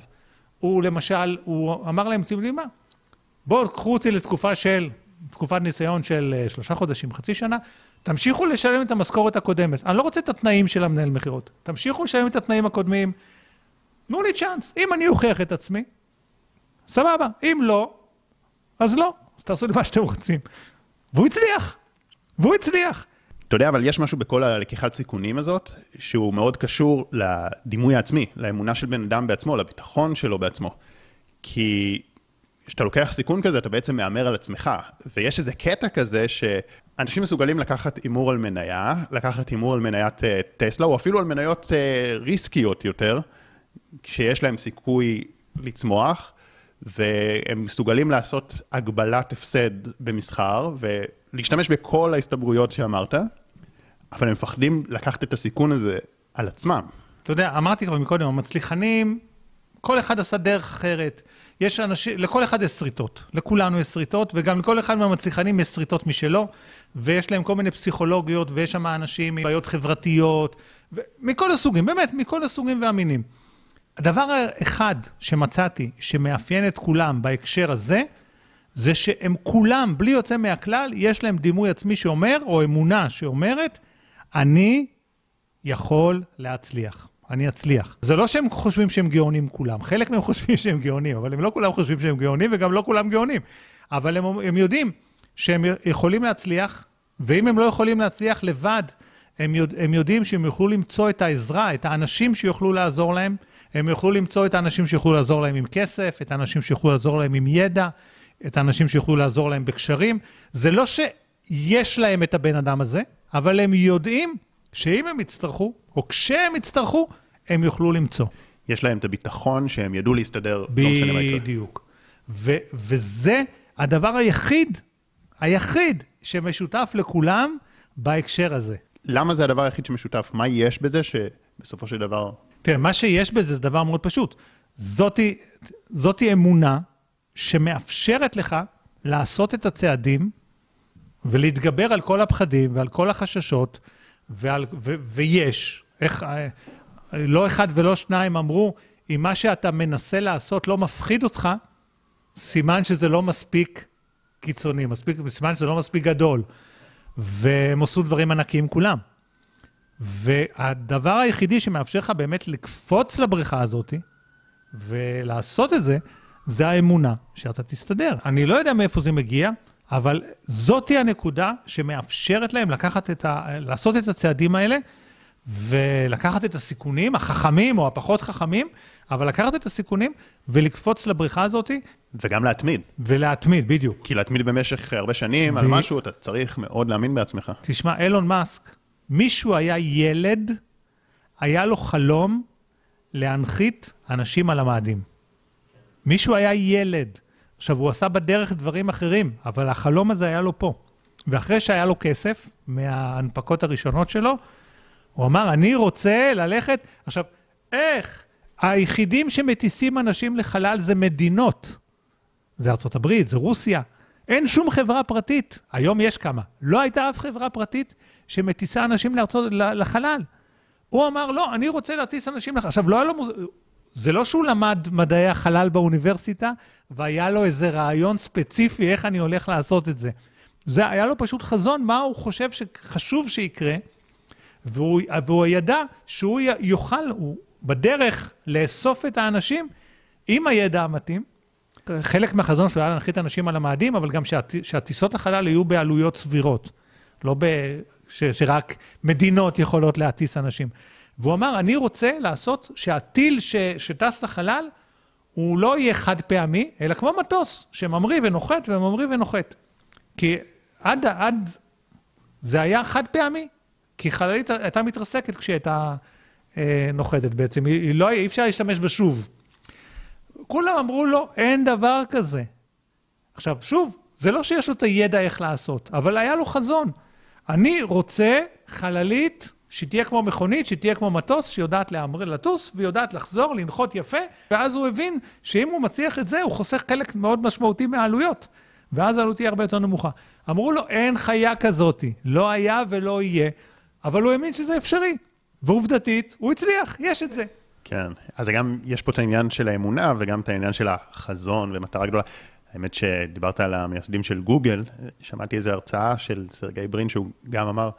הוא למשל, הוא אמר להם, אתם יודעים מה? בואו, קחו אותי לתקופה של, תקופת ניסיון של אה, שלושה חודשים, חצי שנה, תמשיכו לשלם את המשכורת הקודמת. אני לא רוצה את התנאים של המנהל מכירות. תמשיכו לשלם את התנאים הקודמים. תנו לי צ'אנס. אם אני אוכיח את עצמי, סבבה. אם לא, אז לא. אז תעשו לי מה שאתם רוצים. והוא הצליח. והוא הצליח. אתה יודע, אבל יש משהו בכל הלקיחת סיכונים הזאת, שהוא מאוד קשור לדימוי העצמי, לאמונה של בן אדם בעצמו, לביטחון שלו בעצמו. כי כשאתה לוקח סיכון כזה, אתה בעצם מהמר על עצמך. ויש איזה קטע כזה שאנשים מסוגלים לקחת הימור על מניה, לקחת הימור על מניית uh, טסלה, או אפילו על מניות uh, ריסקיות יותר, כשיש להם סיכוי לצמוח, והם מסוגלים לעשות הגבלת הפסד במסחר, ולהשתמש בכל ההסתברויות שאמרת, אבל הם מפחדים לקחת את הסיכון הזה על עצמם. אתה יודע, אמרתי כבר מקודם, המצליחנים, כל אחד עשה דרך אחרת. יש אנשים, לכל אחד יש שריטות, לכולנו יש שריטות, וגם לכל אחד מהמצליחנים יש שריטות משלו, ויש להם כל מיני פסיכולוגיות, ויש שם אנשים עם בעיות חברתיות, מכל הסוגים, באמת, מכל הסוגים והמינים. הדבר האחד שמצאתי שמאפיין את כולם בהקשר הזה, זה שהם כולם, בלי יוצא מהכלל, יש להם דימוי עצמי שאומר, או אמונה שאומרת, אני יכול להצליח. אני אצליח. זה לא שהם חושבים שהם גאונים כולם, חלק מהם חושבים שהם גאונים, אבל הם לא כולם חושבים שהם גאונים, וגם לא כולם גאונים. אבל הם, הם יודעים שהם יכולים להצליח, ואם הם לא יכולים להצליח לבד, הם, יודע, הם יודעים שהם יוכלו למצוא את העזרה, את האנשים שיוכלו לעזור להם, הם יוכלו למצוא את האנשים שיוכלו לעזור להם עם כסף, את האנשים שיוכלו לעזור להם עם ידע, את האנשים שיוכלו לעזור להם בקשרים. זה לא שיש להם את הבן אדם הזה, אבל הם יודעים שאם הם יצטרכו, או כשהם יצטרכו, הם יוכלו למצוא. יש להם את הביטחון שהם ידעו להסתדר, לא משנה מה יקרה. בדיוק. וזה הדבר היחיד, היחיד שמשותף לכולם בהקשר הזה. למה זה הדבר היחיד שמשותף? מה יש בזה שבסופו של דבר... תראה, מה שיש בזה זה דבר מאוד פשוט. זאתי, זאתי אמונה שמאפשרת לך לעשות את הצעדים ולהתגבר על כל הפחדים ועל כל החששות, ועל, ו, ויש, איך, לא אחד ולא שניים אמרו, אם מה שאתה מנסה לעשות לא מפחיד אותך, סימן שזה לא מספיק קיצוני, מספיק, סימן שזה לא מספיק גדול. והם עשו דברים ענקיים כולם. והדבר היחידי שמאפשר לך באמת לקפוץ לבריכה הזאת ולעשות את זה, זה האמונה שאתה תסתדר. אני לא יודע מאיפה זה מגיע, אבל זאתי הנקודה שמאפשרת להם לקחת את ה... לעשות את הצעדים האלה ולקחת את הסיכונים, החכמים או הפחות חכמים, אבל לקחת את הסיכונים ולקפוץ לבריכה הזאת. וגם להתמיד. ולהתמיד, בדיוק. כי להתמיד במשך הרבה שנים ב... על משהו, אתה צריך מאוד להאמין בעצמך. תשמע, אילון מאסק, מישהו היה ילד, היה לו חלום להנחית אנשים על המאדים. מישהו היה ילד. עכשיו, הוא עשה בדרך דברים אחרים, אבל החלום הזה היה לו פה. ואחרי שהיה לו כסף מההנפקות הראשונות שלו, הוא אמר, אני רוצה ללכת... עכשיו, איך? היחידים שמטיסים אנשים לחלל זה מדינות. זה ארצות הברית, זה רוסיה. אין שום חברה פרטית. היום יש כמה. לא הייתה אף חברה פרטית שמטיסה אנשים לארצות, לחלל. הוא אמר, לא, אני רוצה להטיס אנשים לחלל. עכשיו, לא היה לו... זה לא שהוא למד מדעי החלל באוניברסיטה, והיה לו איזה רעיון ספציפי איך אני הולך לעשות את זה. זה היה לו פשוט חזון, מה הוא חושב שחשוב שיקרה, והוא, והוא ידע שהוא יוכל, הוא בדרך לאסוף את האנשים עם הידע המתאים. חלק מהחזון שלו היה להנחית אנשים על המאדים, אבל גם שהט, שהטיסות לחלל יהיו בעלויות סבירות. לא ב... ש, שרק מדינות יכולות להטיס אנשים. והוא אמר, אני רוצה לעשות שהטיל ש, שטס לחלל, הוא לא יהיה חד פעמי, אלא כמו מטוס שממריא ונוחת וממריא ונוחת. כי עד, עד, זה היה חד פעמי, כי חללית הייתה מתרסקת כשהיא הייתה אה, נוחתת בעצם, היא, היא לא, אי אפשר להשתמש בה שוב. כולם אמרו לו, אין דבר כזה. עכשיו, שוב, זה לא שיש לו את הידע איך לעשות, אבל היה לו חזון. אני רוצה חללית שתהיה כמו מכונית, שתהיה כמו מטוס, שיודעת להמריא, לטוס, ויודעת לחזור, לנחות יפה, ואז הוא הבין שאם הוא מצליח את זה, הוא חוסך חלק מאוד משמעותי מהעלויות, ואז העלות תהיה הרבה יותר נמוכה. אמרו לו, אין חיה כזאתי, לא היה ולא יהיה, אבל הוא האמין שזה אפשרי. ועובדתית, הוא הצליח, יש את זה. כן, אז גם, יש פה את העניין של האמונה וגם את העניין של החזון ומטרה גדולה. האמת שדיברת על המייסדים של גוגל, שמעתי איזו הרצאה של סרגי ברין שהוא גם אמר,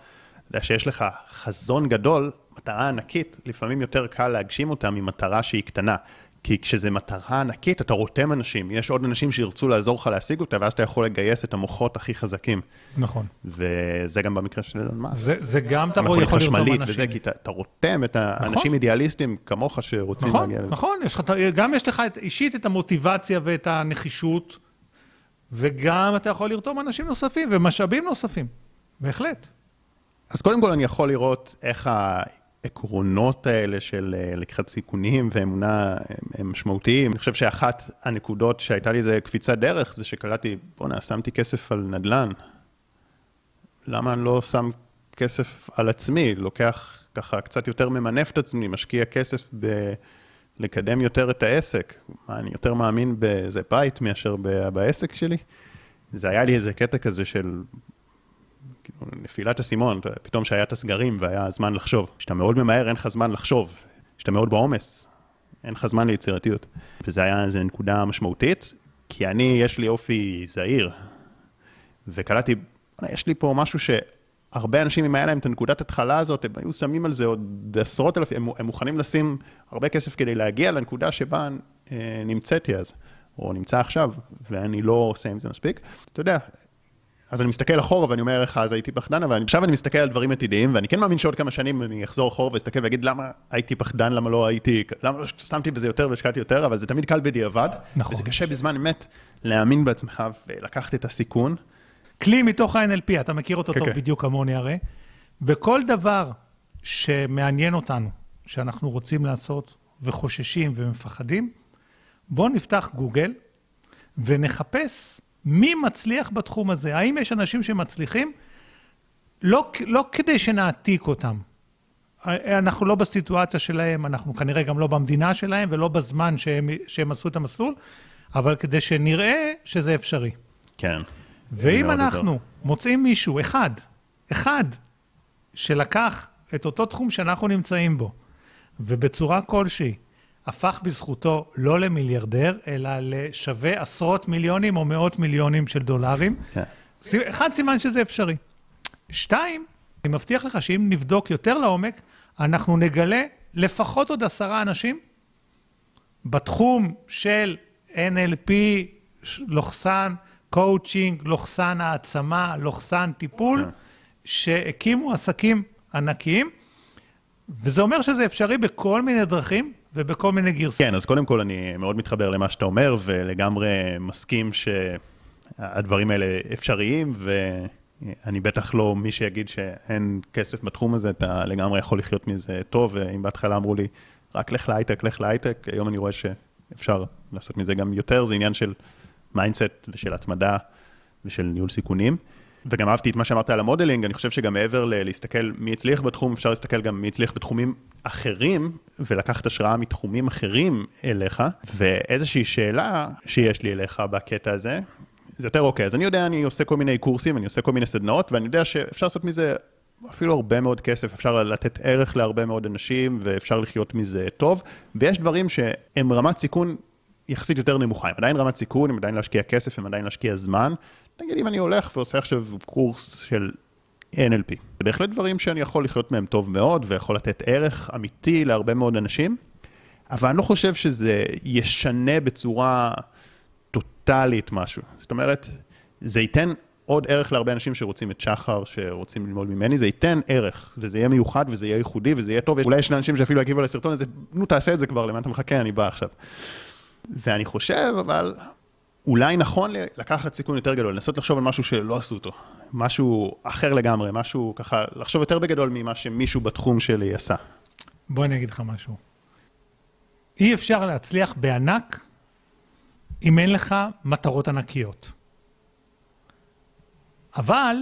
שיש לך חזון גדול, מטרה ענקית, לפעמים יותר קל להגשים אותה ממטרה שהיא קטנה. כי כשזה מטרה ענקית, אתה רותם אנשים, יש עוד אנשים שירצו לעזור לך להשיג אותה, ואז אתה יכול לגייס את המוחות הכי חזקים. נכון. וזה גם במקרה של אילון מאסק. זה, זה גם אתה יכול לרתום חשמלית אנשים. וזה, כי אתה, אתה רותם את האנשים נכון. אידיאליסטים כמוך שרוצים נכון, להגיע לזה. נכון, לך, גם יש לך את, אישית את המוטיבציה ואת הנחישות, וגם אתה יכול לרתום אנשים נוספים ומשאבים נוספים. בהחלט. אז קודם כל אני יכול לראות איך העקרונות האלה של אה, לקיחת סיכונים ואמונה הם, הם משמעותיים. אני חושב שאחת הנקודות שהייתה לי איזה קפיצת דרך זה שקלטתי, בואנה, שמתי כסף על נדל"ן. למה אני לא שם כסף על עצמי? לוקח ככה קצת יותר ממנף את עצמי, משקיע כסף ב... לקדם יותר את העסק. מה, אני יותר מאמין באיזה בית מאשר בעסק שלי? זה היה לי איזה קטע כזה של נפילת אסימון, פתאום שהיה את הסגרים והיה זמן לחשוב. כשאתה מאוד ממהר, אין לך זמן לחשוב. כשאתה מאוד בעומס, אין לך זמן ליצירתיות. וזה היה איזו נקודה משמעותית, כי אני, יש לי אופי זהיר, וקלטתי, "וואלה, יש לי פה משהו שהרבה אנשים, אם היה להם את הנקודת התחלה הזאת, הם היו שמים על זה עוד עשרות אלפים, הם, הם מוכנים לשים הרבה כסף כדי להגיע לנקודה שבה אה, נמצאתי אז, או נמצא עכשיו, ואני לא עושה עם זה מספיק. אתה יודע, אז אני מסתכל אחורה ואני אומר איך אז הייתי פחדן, אבל עכשיו אני מסתכל על דברים עתידיים, ואני כן מאמין שעוד כמה שנים אני אחזור אחורה ואסתכל ואגיד למה הייתי פחדן, למה לא הייתי, למה לא שמתי בזה יותר והשקעתי יותר, אבל זה תמיד קל בדיעבד. נכון. וזה קשה בזמן אמת להאמין בעצמך ולקחת את הסיכון. כלי מתוך ה-NLP, אתה מכיר אותו כן, טוב כן. בדיוק כמוני הרי. בכל דבר שמעניין אותנו, שאנחנו רוצים לעשות וחוששים ומפחדים, בואו נפתח גוגל ונחפש מי מצליח בתחום הזה. האם יש אנשים שמצליחים? לא, לא כדי שנעתיק אותם. אנחנו לא בסיטואציה שלהם, אנחנו כנראה גם לא במדינה שלהם ולא בזמן שהם, שהם עשו את המסלול, אבל כדי שנראה שזה אפשרי. כן. ואם אנחנו עוזר. מוצאים מישהו, אחד, אחד, שלקח את אותו תחום שאנחנו נמצאים בו, ובצורה כלשהי הפך בזכותו לא למיליארדר, אלא לשווה עשרות מיליונים או מאות מיליונים של דולרים, כן. אחד, סימן שזה אפשרי. שתיים, אני מבטיח לך שאם נבדוק יותר לעומק, אנחנו נגלה לפחות עוד עשרה אנשים בתחום של NLP, לוחסן, קואוצ'ינג, לוחסן העצמה, לוכסן טיפול, כן. שהקימו עסקים ענקיים, וזה אומר שזה אפשרי בכל מיני דרכים ובכל מיני גרסאות. כן, אז קודם כל אני מאוד מתחבר למה שאתה אומר, ולגמרי מסכים שהדברים האלה אפשריים, ואני בטח לא מי שיגיד שאין כסף בתחום הזה, אתה לגמרי יכול לחיות מזה טוב, ואם בהתחלה אמרו לי, רק לך להייטק, לך להייטק, היום אני רואה שאפשר לעשות מזה גם יותר, זה עניין של mindset ושל התמדה ושל ניהול סיכונים. וגם אהבתי את מה שאמרת על ה modeling, אני חושב שגם מעבר ל- להסתכל מי הצליח בתחום, אפשר להסתכל גם מי הצליח בתחומים אחרים, ולקחת השראה מתחומים אחרים אליך. ואיזושהי שאלה שיש לי אליך בקטע הזה, זה יותר אוקיי, אז אני יודע, אני עושה כל מיני קורסים, אני עושה כל מיני סדנאות, ואני יודע שאפשר לעשות מזה אפילו הרבה מאוד כסף, אפשר לתת ערך להרבה מאוד אנשים, ואפשר לחיות מזה טוב, ויש דברים שהם רמת סיכון יחסית יותר נמוכה, הם עדיין רמת סיכון, הם עדיין להשקיע כסף, הם עדיין להשקיע זמן. נגיד אם אני הולך ועושה עכשיו קורס של NLP. זה בהחלט דברים שאני יכול לחיות מהם טוב מאוד ויכול לתת ערך אמיתי להרבה מאוד אנשים, אבל אני לא חושב שזה ישנה בצורה טוטאלית משהו. זאת אומרת, זה ייתן עוד ערך להרבה אנשים שרוצים את שחר, שרוצים ללמוד ממני, זה ייתן ערך, וזה יהיה מיוחד, וזה יהיה ייחודי, וזה יהיה טוב. אולי יש אנשים שאפילו יגיבו לסרטון הזה, נו תעשה את זה כבר, למה אתה מחכה, אני בא עכשיו. ואני חושב, אבל אולי נכון לקחת סיכון יותר גדול, לנסות לחשוב על משהו שלא עשו אותו, משהו אחר לגמרי, משהו ככה, לחשוב יותר בגדול ממה שמישהו בתחום שלי עשה. בוא אני אגיד לך משהו. אי אפשר להצליח בענק אם אין לך מטרות ענקיות. אבל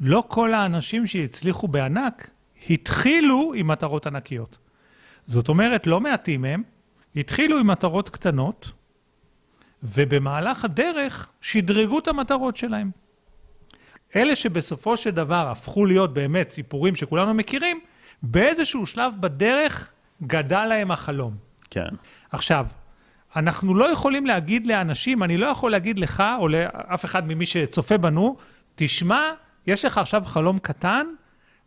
לא כל האנשים שהצליחו בענק התחילו עם מטרות ענקיות. זאת אומרת, לא מעטים מהם התחילו עם מטרות קטנות, ובמהלך הדרך שדרגו את המטרות שלהם. אלה שבסופו של דבר הפכו להיות באמת סיפורים שכולנו מכירים, באיזשהו שלב בדרך גדל להם החלום. כן. עכשיו, אנחנו לא יכולים להגיד לאנשים, אני לא יכול להגיד לך, או לאף אחד ממי שצופה בנו, תשמע, יש לך עכשיו חלום קטן,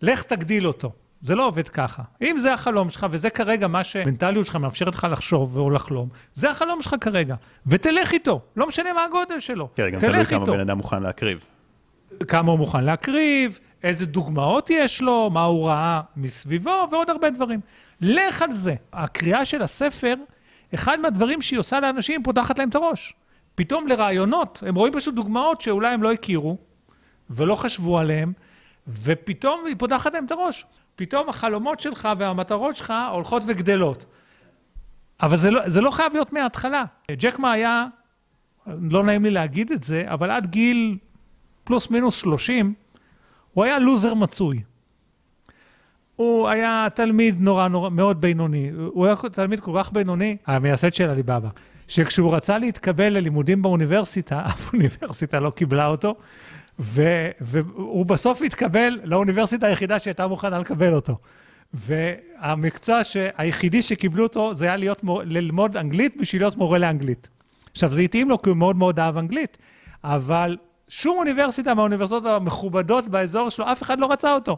לך תגדיל אותו. זה לא עובד ככה. אם זה החלום שלך, וזה כרגע מה שהמנטליות שלך מאפשרת לך לחשוב או לחלום, זה החלום שלך כרגע, ותלך איתו, לא משנה מה הגודל שלו. כן, גם תלוי כמה בן אדם מוכן להקריב. כמה הוא מוכן להקריב, איזה דוגמאות יש לו, מה הוא ראה מסביבו, ועוד הרבה דברים. לך על זה. הקריאה של הספר, אחד מהדברים שהיא עושה לאנשים, פותחת להם את הראש. פתאום לרעיונות, הם רואים פשוט דוגמאות שאולי הם לא הכירו, ולא חשבו עליהם, ופתאום היא פותחת להם את הראש. פתאום החלומות שלך והמטרות שלך הולכות וגדלות. אבל זה לא, זה לא חייב להיות מההתחלה. ג'קמה היה, לא נעים לי להגיד את זה, אבל עד גיל פלוס מינוס 30, הוא היה לוזר מצוי. הוא היה תלמיד נורא נורא, מאוד בינוני. הוא היה תלמיד כל כך בינוני, המייסד של עליבאבא, שכשהוא רצה להתקבל ללימודים באוניברסיטה, (laughs) אף אוניברסיטה לא קיבלה אותו, ו, והוא בסוף התקבל לאוניברסיטה היחידה שהייתה מוכנה לקבל אותו. והמקצוע היחידי שקיבלו אותו זה היה להיות מור, ללמוד אנגלית בשביל להיות מורה לאנגלית. עכשיו, זה התאים לו כי הוא מאוד מאוד אהב אנגלית, אבל שום אוניברסיטה מהאוניברסיטאות המכובדות באזור שלו, אף אחד לא רצה אותו.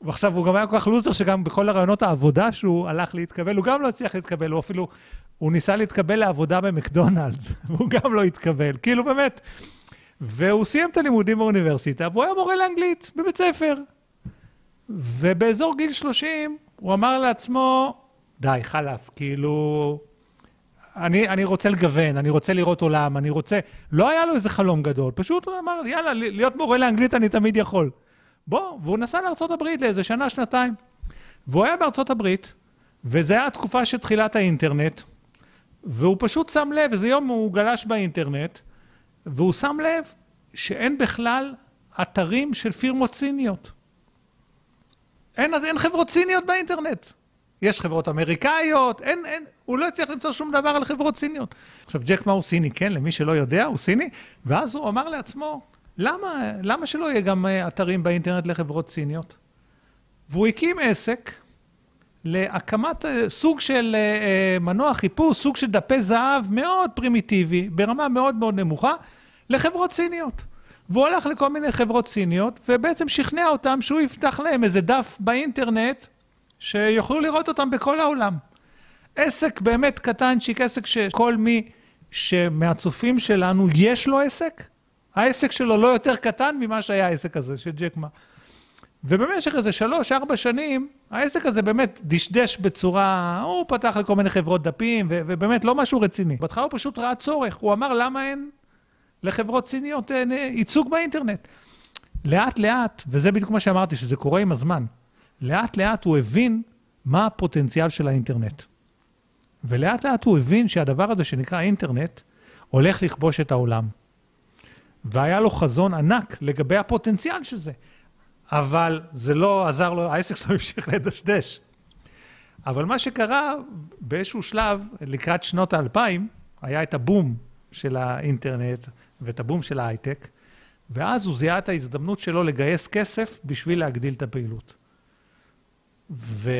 ועכשיו, הוא גם היה כל כך לוזר שגם בכל הרעיונות העבודה שהוא הלך להתקבל, הוא גם לא הצליח להתקבל, הוא אפילו, הוא ניסה להתקבל לעבודה במקדונלדס, (laughs) והוא גם לא התקבל. כאילו, באמת, והוא סיים את הלימודים באוניברסיטה, והוא היה מורה לאנגלית בבית ספר. ובאזור גיל 30, הוא אמר לעצמו, די, חלאס, כאילו, אני, אני רוצה לגוון, אני רוצה לראות עולם, אני רוצה... לא היה לו איזה חלום גדול, פשוט הוא אמר, יאללה, להיות מורה לאנגלית אני תמיד יכול. בוא, והוא נסע הברית לאיזה שנה, שנתיים. והוא היה הברית, וזו הייתה התקופה של תחילת האינטרנט, והוא פשוט שם לב, איזה יום הוא גלש באינטרנט, והוא שם לב שאין בכלל אתרים של פירמות סיניות. אין, אין חברות סיניות באינטרנט. יש חברות אמריקאיות, אין, אין, הוא לא הצליח למצוא שום דבר על חברות סיניות. עכשיו, ג'ק מה הוא סיני, כן? למי שלא יודע, הוא סיני. ואז הוא אמר לעצמו, למה, למה שלא יהיה גם אה, אתרים באינטרנט לחברות סיניות? והוא הקים עסק להקמת אה, סוג של אה, מנוע חיפוש, סוג של דפי זהב מאוד פרימיטיבי, ברמה מאוד מאוד נמוכה, לחברות סיניות. והוא הלך לכל מיני חברות סיניות, ובעצם שכנע אותם שהוא יפתח להם איזה דף באינטרנט, שיוכלו לראות אותם בכל העולם. עסק באמת קטנצ'יק, עסק שכל מי שמהצופים שלנו יש לו עסק, העסק שלו לא יותר קטן ממה שהיה העסק הזה של ג'קמה. ובמשך איזה שלוש, ארבע שנים, העסק הזה באמת דשדש בצורה, הוא פתח לכל מיני חברות דפים, ובאמת לא משהו רציני. בהתחלה הוא פשוט ראה צורך, הוא אמר למה אין לחברות סיניות אה, ייצוג באינטרנט. לאט לאט, וזה בדיוק מה שאמרתי, שזה קורה עם הזמן, לאט לאט הוא הבין מה הפוטנציאל של האינטרנט. ולאט לאט הוא הבין שהדבר הזה שנקרא אינטרנט, הולך לכבוש את העולם. והיה לו חזון ענק לגבי הפוטנציאל של זה. אבל זה לא עזר לו, העסק שלו המשיך לדשדש. אבל מה שקרה באיזשהו שלב, לקראת שנות האלפיים, היה את הבום של האינטרנט ואת הבום של ההייטק, ואז הוא זיהה את ההזדמנות שלו לגייס כסף בשביל להגדיל את הפעילות. ו,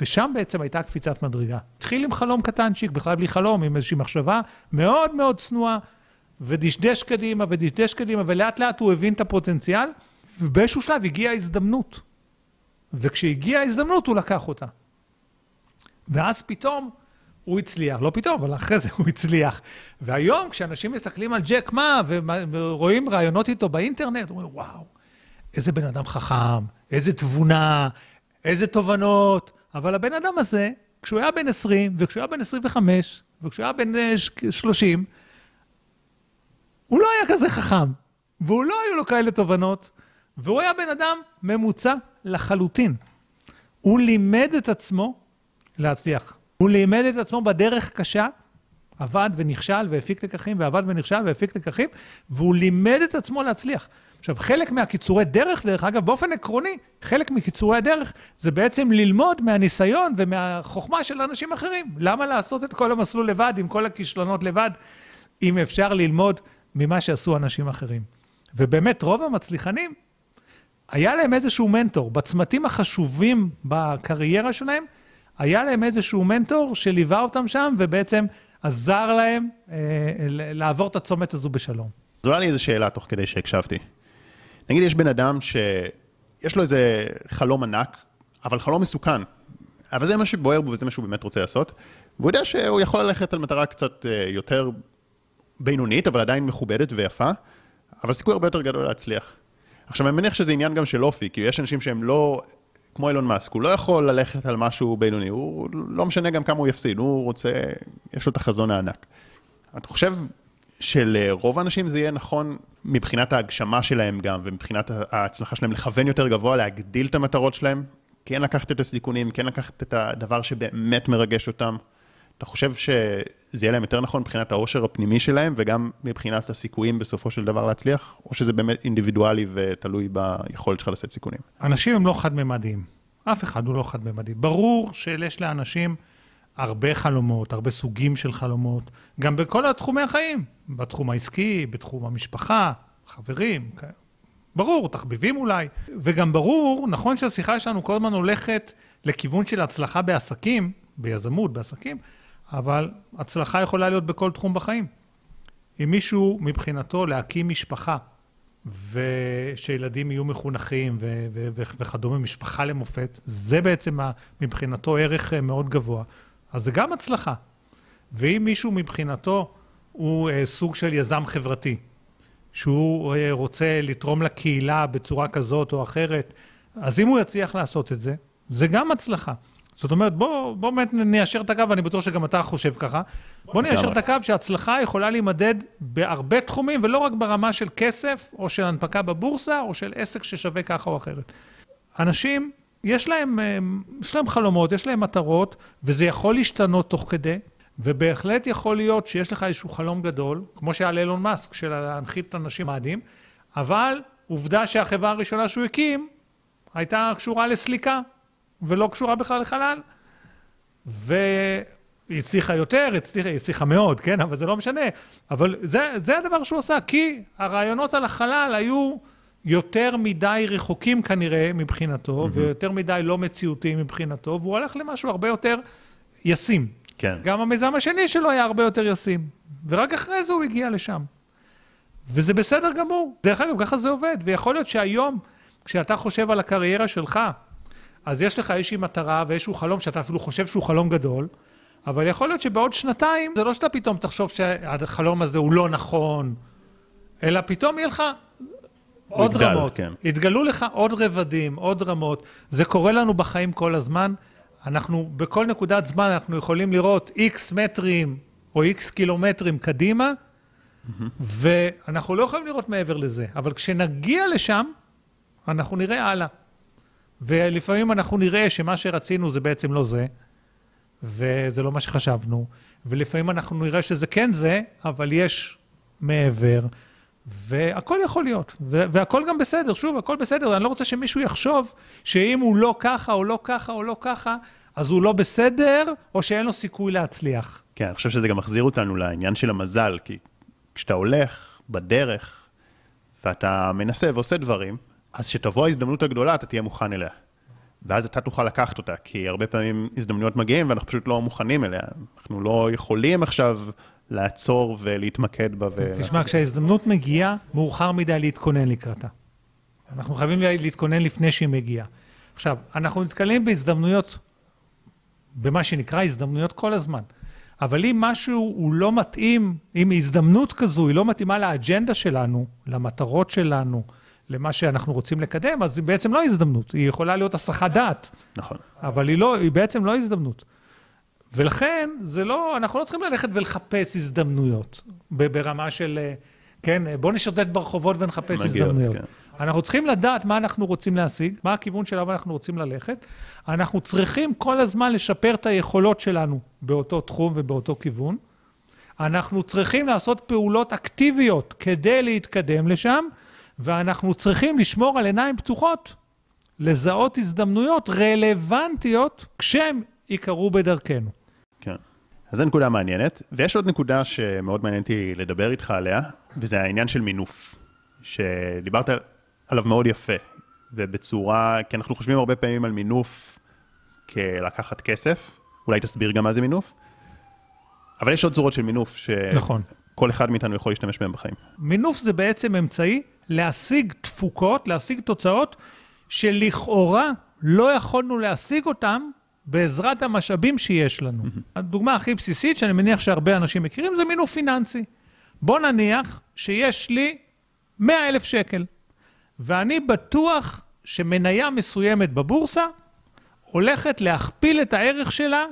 ושם בעצם הייתה קפיצת מדרגה. התחיל עם חלום קטנצ'יק, בכלל בלי חלום, עם איזושהי מחשבה מאוד מאוד צנועה, ודשדש קדימה ודשדש קדימה, ולאט לאט הוא הבין את הפוטנציאל, ובאיזשהו שלב הגיעה ההזדמנות. וכשהגיעה ההזדמנות, הוא לקח אותה. ואז פתאום הוא הצליח, לא פתאום, אבל אחרי זה הוא הצליח. והיום, כשאנשים מסתכלים על ג'ק מה, ורואים ראיונות איתו באינטרנט, אומרים, וואו, איזה בן אדם חכם, איזה תבונה, איזה תובנות. אבל הבן אדם הזה, כשהוא היה בן 20, וכשהוא היה בן 25, וכשהוא היה בן 30, אה, הוא לא היה כזה חכם, והוא לא היו לו כאלה תובנות, והוא היה בן אדם ממוצע לחלוטין. הוא לימד את עצמו להצליח. הוא לימד את עצמו בדרך קשה, עבד ונכשל והפיק לקחים, ועבד ונכשל והפיק לקחים, והוא לימד את עצמו להצליח. עכשיו, חלק מהקיצורי דרך, דרך אגב, באופן עקרוני, חלק מקיצורי הדרך זה בעצם ללמוד מהניסיון ומהחוכמה של אנשים אחרים. למה לעשות את כל המסלול לבד, עם כל הכישלונות לבד, אם אפשר ללמוד ממה שעשו אנשים אחרים? ובאמת, רוב המצליחנים, היה להם איזשהו מנטור. בצמתים החשובים בקריירה שלהם, היה להם איזשהו מנטור שליווה אותם שם, ובעצם עזר להם אה, לעבור את הצומת הזו בשלום. זו עולה לי איזו שאלה תוך כדי שהקשבתי. נגיד יש בן אדם שיש לו איזה חלום ענק, אבל חלום מסוכן. אבל זה מה שבוער בו וזה מה שהוא באמת רוצה לעשות. והוא יודע שהוא יכול ללכת על מטרה קצת אה, יותר בינונית, אבל עדיין מכובדת ויפה, אבל סיכוי הרבה יותר גדול להצליח. עכשיו, אני מניח שזה עניין גם של אופי, כי יש אנשים שהם לא, כמו אילון מאסק, הוא לא יכול ללכת על משהו בינוני, הוא לא משנה גם כמה הוא יפסיד, הוא רוצה, יש לו את החזון הענק. אתה חושב שלרוב האנשים זה יהיה נכון מבחינת ההגשמה שלהם גם, ומבחינת ההצלחה שלהם לכוון יותר גבוה, להגדיל את המטרות שלהם, כן לקחת את הסיכונים, כן לקחת את הדבר שבאמת מרגש אותם. אתה חושב שזה יהיה להם יותר נכון מבחינת העושר הפנימי שלהם, וגם מבחינת הסיכויים בסופו של דבר להצליח, או שזה באמת אינדיבידואלי ותלוי ביכולת שלך לשאת סיכונים? אנשים הם לא חד-ממדיים. אף אחד הוא לא חד-ממדי. ברור שיש לאנשים הרבה חלומות, הרבה סוגים של חלומות, גם בכל התחומי החיים, בתחום העסקי, בתחום המשפחה, חברים, ברור, תחביבים אולי. וגם ברור, נכון שהשיחה שלנו כל הזמן הולכת לכיוון של הצלחה בעסקים, ביזמות, בעסקים, אבל הצלחה יכולה להיות בכל תחום בחיים. אם מישהו מבחינתו להקים משפחה, ושילדים יהיו מחונכים ו- ו- ו- וכדומה, משפחה למופת, זה בעצם מבחינתו ערך אה, מאוד גבוה, אז זה גם הצלחה. ואם מישהו מבחינתו הוא אה, סוג של יזם חברתי, שהוא אה, רוצה לתרום לקהילה בצורה כזאת או אחרת, אז אם הוא יצליח לעשות את זה, זה גם הצלחה. זאת אומרת, בוא, בוא באמת ניישר את הקו, ואני בטוח שגם אתה חושב ככה. בוא ניישר את הקו שהצלחה יכולה להימדד בהרבה תחומים, ולא רק ברמה של כסף, או של הנפקה בבורסה, או של עסק ששווה ככה או אחרת. אנשים, יש להם, אה, יש להם חלומות, יש להם מטרות, וזה יכול להשתנות תוך כדי, ובהחלט יכול להיות שיש לך איזשהו חלום גדול, כמו שהיה לאילון מאסק, של להנחית את האנשים מאדים, אבל עובדה שהחברה הראשונה שהוא הקים הייתה קשורה לסליקה. ולא קשורה בכלל לחלל. והיא הצליחה יותר, הצליחה, היא הצליחה מאוד, כן? אבל זה לא משנה. אבל זה, זה הדבר שהוא עשה, כי הרעיונות על החלל היו יותר מדי רחוקים כנראה מבחינתו, mm-hmm. ויותר מדי לא מציאותיים מבחינתו, והוא הלך למשהו הרבה יותר ישים. כן. גם המיזם השני שלו היה הרבה יותר ישים. ורק אחרי זה הוא הגיע לשם. וזה בסדר גמור. דרך אגב, ככה זה עובד. ויכול להיות שהיום, כשאתה חושב על הקריירה שלך, אז יש לך איזושהי מטרה ואיזשהו חלום שאתה אפילו חושב שהוא חלום גדול, אבל יכול להיות שבעוד שנתיים, זה לא שאתה פתאום תחשוב שהחלום הזה הוא לא נכון, אלא פתאום יהיה לך עוד יגדל, רמות. כן. יתגלו לך עוד רבדים, עוד רמות. זה קורה לנו בחיים כל הזמן. אנחנו, בכל נקודת זמן אנחנו יכולים לראות איקס מטרים או איקס קילומטרים קדימה, mm-hmm. ואנחנו לא יכולים לראות מעבר לזה. אבל כשנגיע לשם, אנחנו נראה הלאה. ולפעמים אנחנו נראה שמה שרצינו זה בעצם לא זה, וזה לא מה שחשבנו, ולפעמים אנחנו נראה שזה כן זה, אבל יש מעבר, והכל יכול להיות, והכל גם בסדר, שוב, הכל בסדר, אני לא רוצה שמישהו יחשוב שאם הוא לא ככה, או לא ככה, או לא ככה, אז הוא לא בסדר, או שאין לו סיכוי להצליח. כן, אני חושב שזה גם מחזיר אותנו לעניין של המזל, כי כשאתה הולך בדרך, ואתה מנסה ועושה דברים, אז כשתבוא ההזדמנות הגדולה, אתה תהיה מוכן אליה. ואז אתה תוכל לקחת אותה, כי הרבה פעמים הזדמנויות מגיעים ואנחנו פשוט לא מוכנים אליה. אנחנו לא יכולים עכשיו לעצור ולהתמקד בה. ו... תשמע, כשההזדמנות מגיעה, מאוחר מדי להתכונן לקראתה. אנחנו חייבים להתכונן לפני שהיא מגיעה. עכשיו, אנחנו נתקלים בהזדמנויות, במה שנקרא הזדמנויות כל הזמן. אבל אם משהו הוא לא מתאים, אם הזדמנות כזו היא לא מתאימה לאג'נדה שלנו, למטרות שלנו, למה שאנחנו רוצים לקדם, אז היא בעצם לא הזדמנות, היא יכולה להיות הסחת דעת. נכון. אבל היא, לא, היא בעצם לא הזדמנות. ולכן, זה לא, אנחנו לא צריכים ללכת ולחפש הזדמנויות ברמה של, אה, כן, בוא נשוטט ברחובות ונחפש מגיעות, הזדמנויות. כן. אנחנו צריכים לדעת מה אנחנו רוצים להשיג, מה הכיוון שלו אנחנו רוצים ללכת. אנחנו צריכים כל הזמן לשפר את היכולות שלנו באותו תחום ובאותו כיוון. אנחנו צריכים לעשות פעולות אקטיביות כדי להתקדם לשם, ואנחנו צריכים לשמור על עיניים פתוחות, לזהות הזדמנויות רלוונטיות כשהם ייקרו בדרכנו. כן. אז זו נקודה מעניינת, ויש עוד נקודה שמאוד מעניין אותי לדבר איתך עליה, וזה העניין של מינוף, שדיברת עליו מאוד יפה, ובצורה, כי אנחנו חושבים הרבה פעמים על מינוף כלקחת כסף, אולי תסביר גם מה זה מינוף, אבל יש עוד צורות של מינוף, נכון. שכל אחד מאיתנו יכול להשתמש בהם בחיים. מינוף זה בעצם אמצעי להשיג תפוקות, להשיג תוצאות, שלכאורה לא יכולנו להשיג אותם בעזרת המשאבים שיש לנו. הדוגמה הכי בסיסית, שאני מניח שהרבה אנשים מכירים, זה מינוף פיננסי. בוא נניח שיש לי 100 אלף שקל, ואני בטוח שמניה מסוימת בבורסה הולכת להכפיל את הערך שלה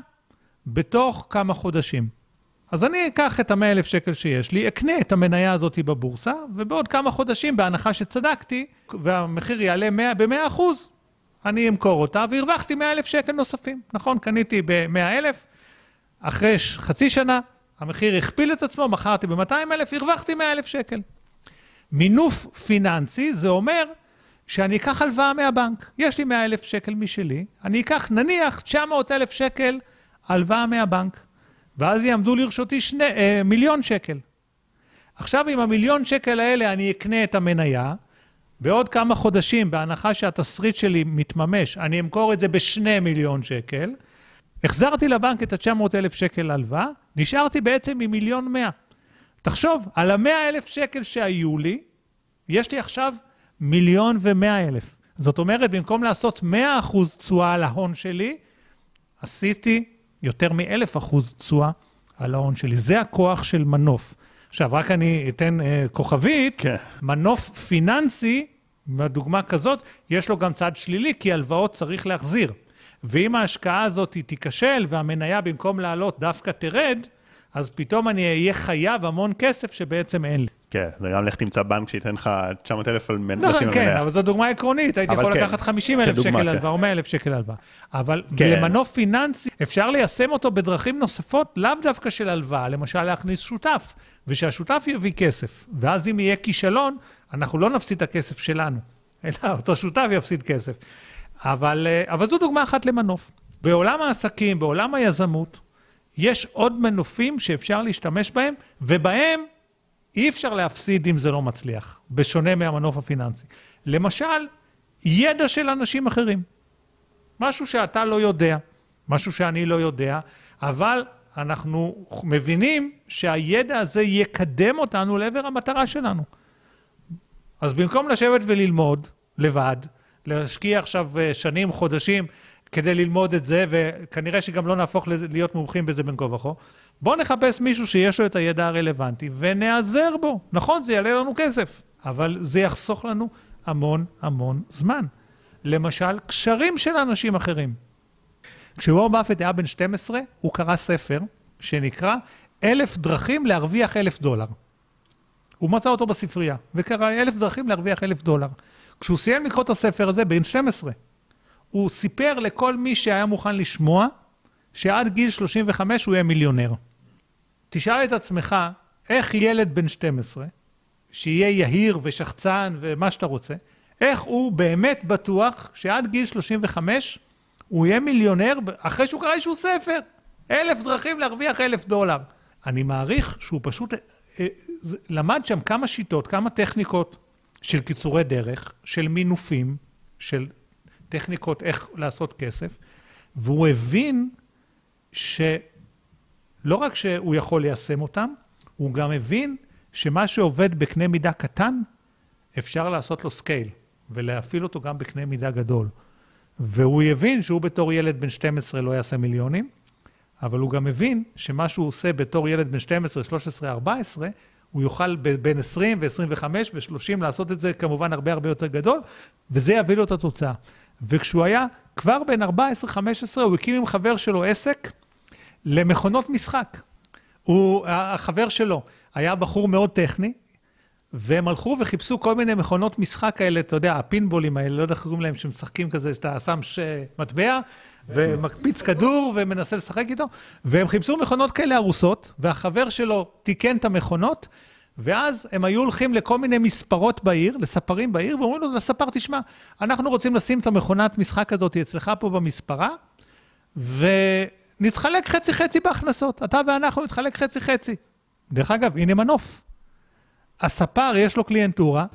בתוך כמה חודשים. אז אני אקח את המאה אלף שקל שיש לי, אקנה את המניה הזאת בבורסה, ובעוד כמה חודשים, בהנחה שצדקתי, והמחיר יעלה 100, ב-100 אחוז, אני אמכור אותה, והרווחתי 100 אלף שקל נוספים. נכון, קניתי ב-100 אלף, אחרי חצי שנה, המחיר הכפיל את עצמו, מכרתי ב-200 אלף, הרווחתי 100 אלף שקל. מינוף פיננסי זה אומר שאני אקח הלוואה מהבנק. יש לי 100 אלף שקל משלי, אני אקח נניח 900 אלף שקל הלוואה מהבנק. ואז יעמדו לרשותי שני, אה, מיליון שקל. עכשיו עם המיליון שקל האלה אני אקנה את המניה, בעוד כמה חודשים, בהנחה שהתסריט שלי מתממש, אני אמכור את זה בשני מיליון שקל, החזרתי לבנק את ה-900 אלף שקל הלוואה, נשארתי בעצם עם מיליון מאה. תחשוב, על המאה אלף שקל שהיו לי, יש לי עכשיו מיליון ומאה אלף. זאת אומרת, במקום לעשות מאה אחוז תשואה על ההון שלי, עשיתי יותר מאלף אחוז תשואה על ההון שלי. זה הכוח של מנוף. עכשיו, רק אני אתן אה, כוכבית, כן. מנוף פיננסי, בדוגמה כזאת, יש לו גם צד שלילי, כי הלוואות צריך להחזיר. ואם ההשקעה הזאת תיכשל והמניה במקום לעלות דווקא תרד, אז פתאום אני אהיה חייב המון כסף שבעצם אין לי. כן, וגם לך תמצא בנק שייתן לך 900 אלף על מנ- לשים על כן, מניה. אבל זו דוגמה עקרונית, הייתי יכול כן, לקחת 50 אלף שקל כן. הלוואה או 100 אלף שקל הלוואה. אבל כן. למנוף פיננסי אפשר ליישם אותו בדרכים נוספות, לאו דווקא של הלוואה, למשל להכניס שותף, ושהשותף יביא כסף, ואז אם יהיה כישלון, אנחנו לא נפסיד את הכסף שלנו, אלא אותו שותף יפסיד כסף. אבל, אה, אבל זו דוגמה אחת למנוף. בעולם העסקים, בעולם היזמות, יש עוד מנופים שאפשר להשתמש בהם, ובהם אי אפשר להפסיד אם זה לא מצליח, בשונה מהמנוף הפיננסי. למשל, ידע של אנשים אחרים. משהו שאתה לא יודע, משהו שאני לא יודע, אבל אנחנו מבינים שהידע הזה יקדם אותנו לעבר המטרה שלנו. אז במקום לשבת וללמוד לבד, להשקיע עכשיו אה, שנים, חודשים, כדי ללמוד את זה, וכנראה שגם לא נהפוך להיות מומחים בזה בין כה וכה, בואו נחפש מישהו שיש לו את הידע הרלוונטי ונעזר בו. נכון, זה יעלה לנו כסף, אבל זה יחסוך לנו המון המון זמן. למשל, קשרים של אנשים אחרים. כשוור באפט היה בן 12, הוא קרא ספר שנקרא אלף דרכים להרוויח אלף דולר. הוא מצא אותו בספרייה, וקרא אלף דרכים להרוויח אלף דולר. כשהוא סיים לקרוא את הספר הזה, בן 12, הוא סיפר לכל מי שהיה מוכן לשמוע, שעד גיל 35 הוא יהיה מיליונר. תשאל את עצמך, איך ילד בן 12, שיהיה יהיר ושחצן ומה שאתה רוצה, איך הוא באמת בטוח שעד גיל 35 הוא יהיה מיליונר אחרי שהוא קרא איזשהו ספר? אלף דרכים להרוויח אלף דולר. אני מעריך שהוא פשוט אה, למד שם כמה שיטות, כמה טכניקות של קיצורי דרך, של מינופים, של טכניקות איך לעשות כסף, והוא הבין שלא רק שהוא יכול ליישם אותם, הוא גם הבין שמה שעובד בקנה מידה קטן, אפשר לעשות לו scale. ולהפעיל אותו גם בקנה מידה גדול. והוא יבין שהוא בתור ילד בן 12 לא יעשה מיליונים, אבל הוא גם מבין שמה שהוא עושה בתור ילד בן 12, 13, 14, הוא יוכל בין 20 ו-25 ו-30 לעשות את זה כמובן הרבה הרבה יותר גדול, וזה יביא לו את התוצאה. וכשהוא היה כבר בן 14-15, הוא הקים עם חבר שלו עסק למכונות משחק. הוא, החבר שלו היה בחור מאוד טכני, והם הלכו וחיפשו כל מיני מכונות משחק כאלה, אתה יודע, הפינבולים האלה, לא יודע איך קוראים להם, שמשחקים כזה, שאתה שם ש... מטבע, ומקפיץ כדור ומנסה לשחק איתו, והם חיפשו מכונות כאלה הרוסות, והחבר שלו תיקן את המכונות, ואז הם היו הולכים לכל מיני מספרות בעיר, לספרים בעיר, ואומרים לו לספר, תשמע, אנחנו רוצים לשים את המכונת משחק הזאת אצלך פה במספרה, ונתחלק חצי-חצי בהכנסות. אתה ואנחנו נתחלק חצי-חצי. דרך אגב, הנה מנוף. הספר, יש לו קליינטורה,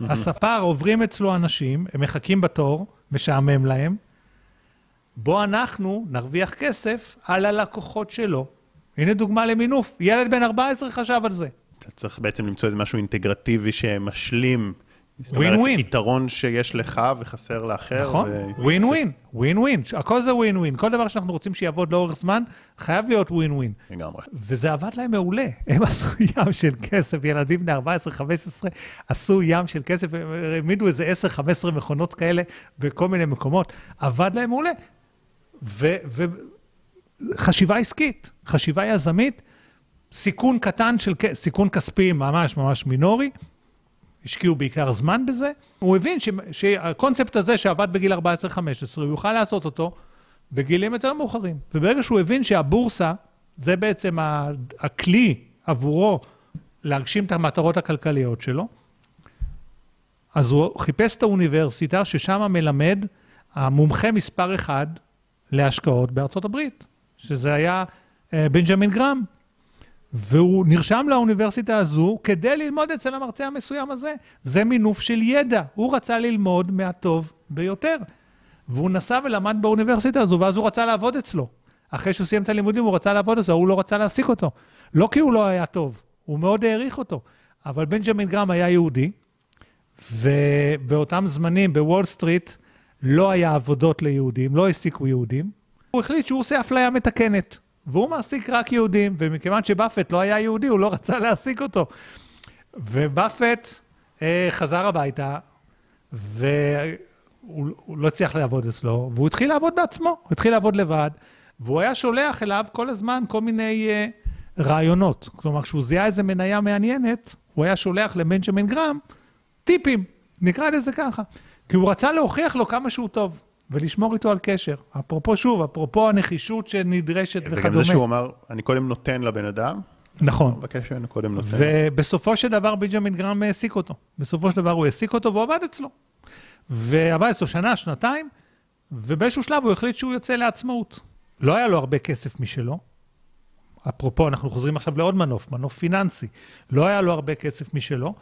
הספר עוברים אצלו אנשים, הם מחכים בתור, משעמם להם. בוא אנחנו נרוויח כסף על הלקוחות שלו. הנה דוגמה למינוף, ילד בן 14 חשב על זה. אתה צריך בעצם למצוא איזה משהו אינטגרטיבי שמשלים. ווין ווין. יתרון שיש לך וחסר לאחר. נכון, ווין ווין, ווין ווין, הכל זה ווין ווין. כל דבר שאנחנו רוצים שיעבוד לאורך זמן, חייב להיות ווין ווין. לגמרי. וזה עבד להם מעולה. הם (laughs) עשו ים של כסף, ילדים בני 14-15 עשו ים של כסף, העמידו איזה 10-15 מכונות כאלה בכל מיני מקומות. עבד להם מעולה. וחשיבה עסקית, חשיבה יזמית, סיכון קטן של, סיכון כספי ממש ממש מינורי, השקיעו בעיקר זמן בזה. הוא הבין ש, שהקונספט הזה שעבד בגיל 14-15, הוא יוכל לעשות אותו בגילים יותר מאוחרים. וברגע שהוא הבין שהבורסה, זה בעצם הכלי עבורו להגשים את המטרות הכלכליות שלו, אז הוא חיפש את האוניברסיטה ששם מלמד המומחה מספר אחד להשקעות בארצות הברית, שזה היה אה, בנג'מין גרם. והוא נרשם לאוניברסיטה הזו כדי ללמוד אצל המרצה המסוים הזה. זה מינוף של ידע. הוא רצה ללמוד מהטוב ביותר. והוא נסע ולמד באוניברסיטה הזו, ואז הוא רצה לעבוד אצלו. אחרי שהוא סיים את הלימודים, הוא רצה לעבוד אצלו, הוא לא רצה להעסיק אותו. לא כי הוא לא היה טוב, הוא מאוד העריך אותו. אבל בנג'מין גרם היה יהודי, ובאותם זמנים בוול סטריט לא היה עבודות ליהודים, לא העסיקו יהודים. הוא החליט שהוא עושה אפליה מתקנת. והוא מעסיק רק יהודים, ומכיוון שבאפט לא היה יהודי, הוא לא רצה להעסיק אותו. ובאפט אה, חזר הביתה, והוא לא הצליח לעבוד אצלו, והוא התחיל לעבוד בעצמו, הוא התחיל לעבוד לבד, והוא היה שולח אליו כל הזמן כל מיני אה, רעיונות. כלומר, כשהוא זיהה איזה מניה מעניינת, הוא היה שולח לבנג'מין גרם טיפים, נקרא לזה ככה. כי הוא רצה להוכיח לו כמה שהוא טוב. ולשמור איתו על קשר. אפרופו, שוב, אפרופו הנחישות שנדרשת וכדומה. וגם זה שהוא אמר, אני קודם נותן לבן אדם. נכון. מבקש ממנו קודם נותן. ובסופו של דבר בנג'מין גרם העסיק אותו. בסופו של דבר הוא העסיק אותו והוא עבד אצלו. ועבד אצלו שנה, שנתיים, ובאיזשהו שלב הוא החליט שהוא יוצא לעצמאות. לא היה לו הרבה כסף משלו. אפרופו, אנחנו חוזרים עכשיו לעוד מנוף, מנוף פיננסי. לא היה לו הרבה כסף משלו,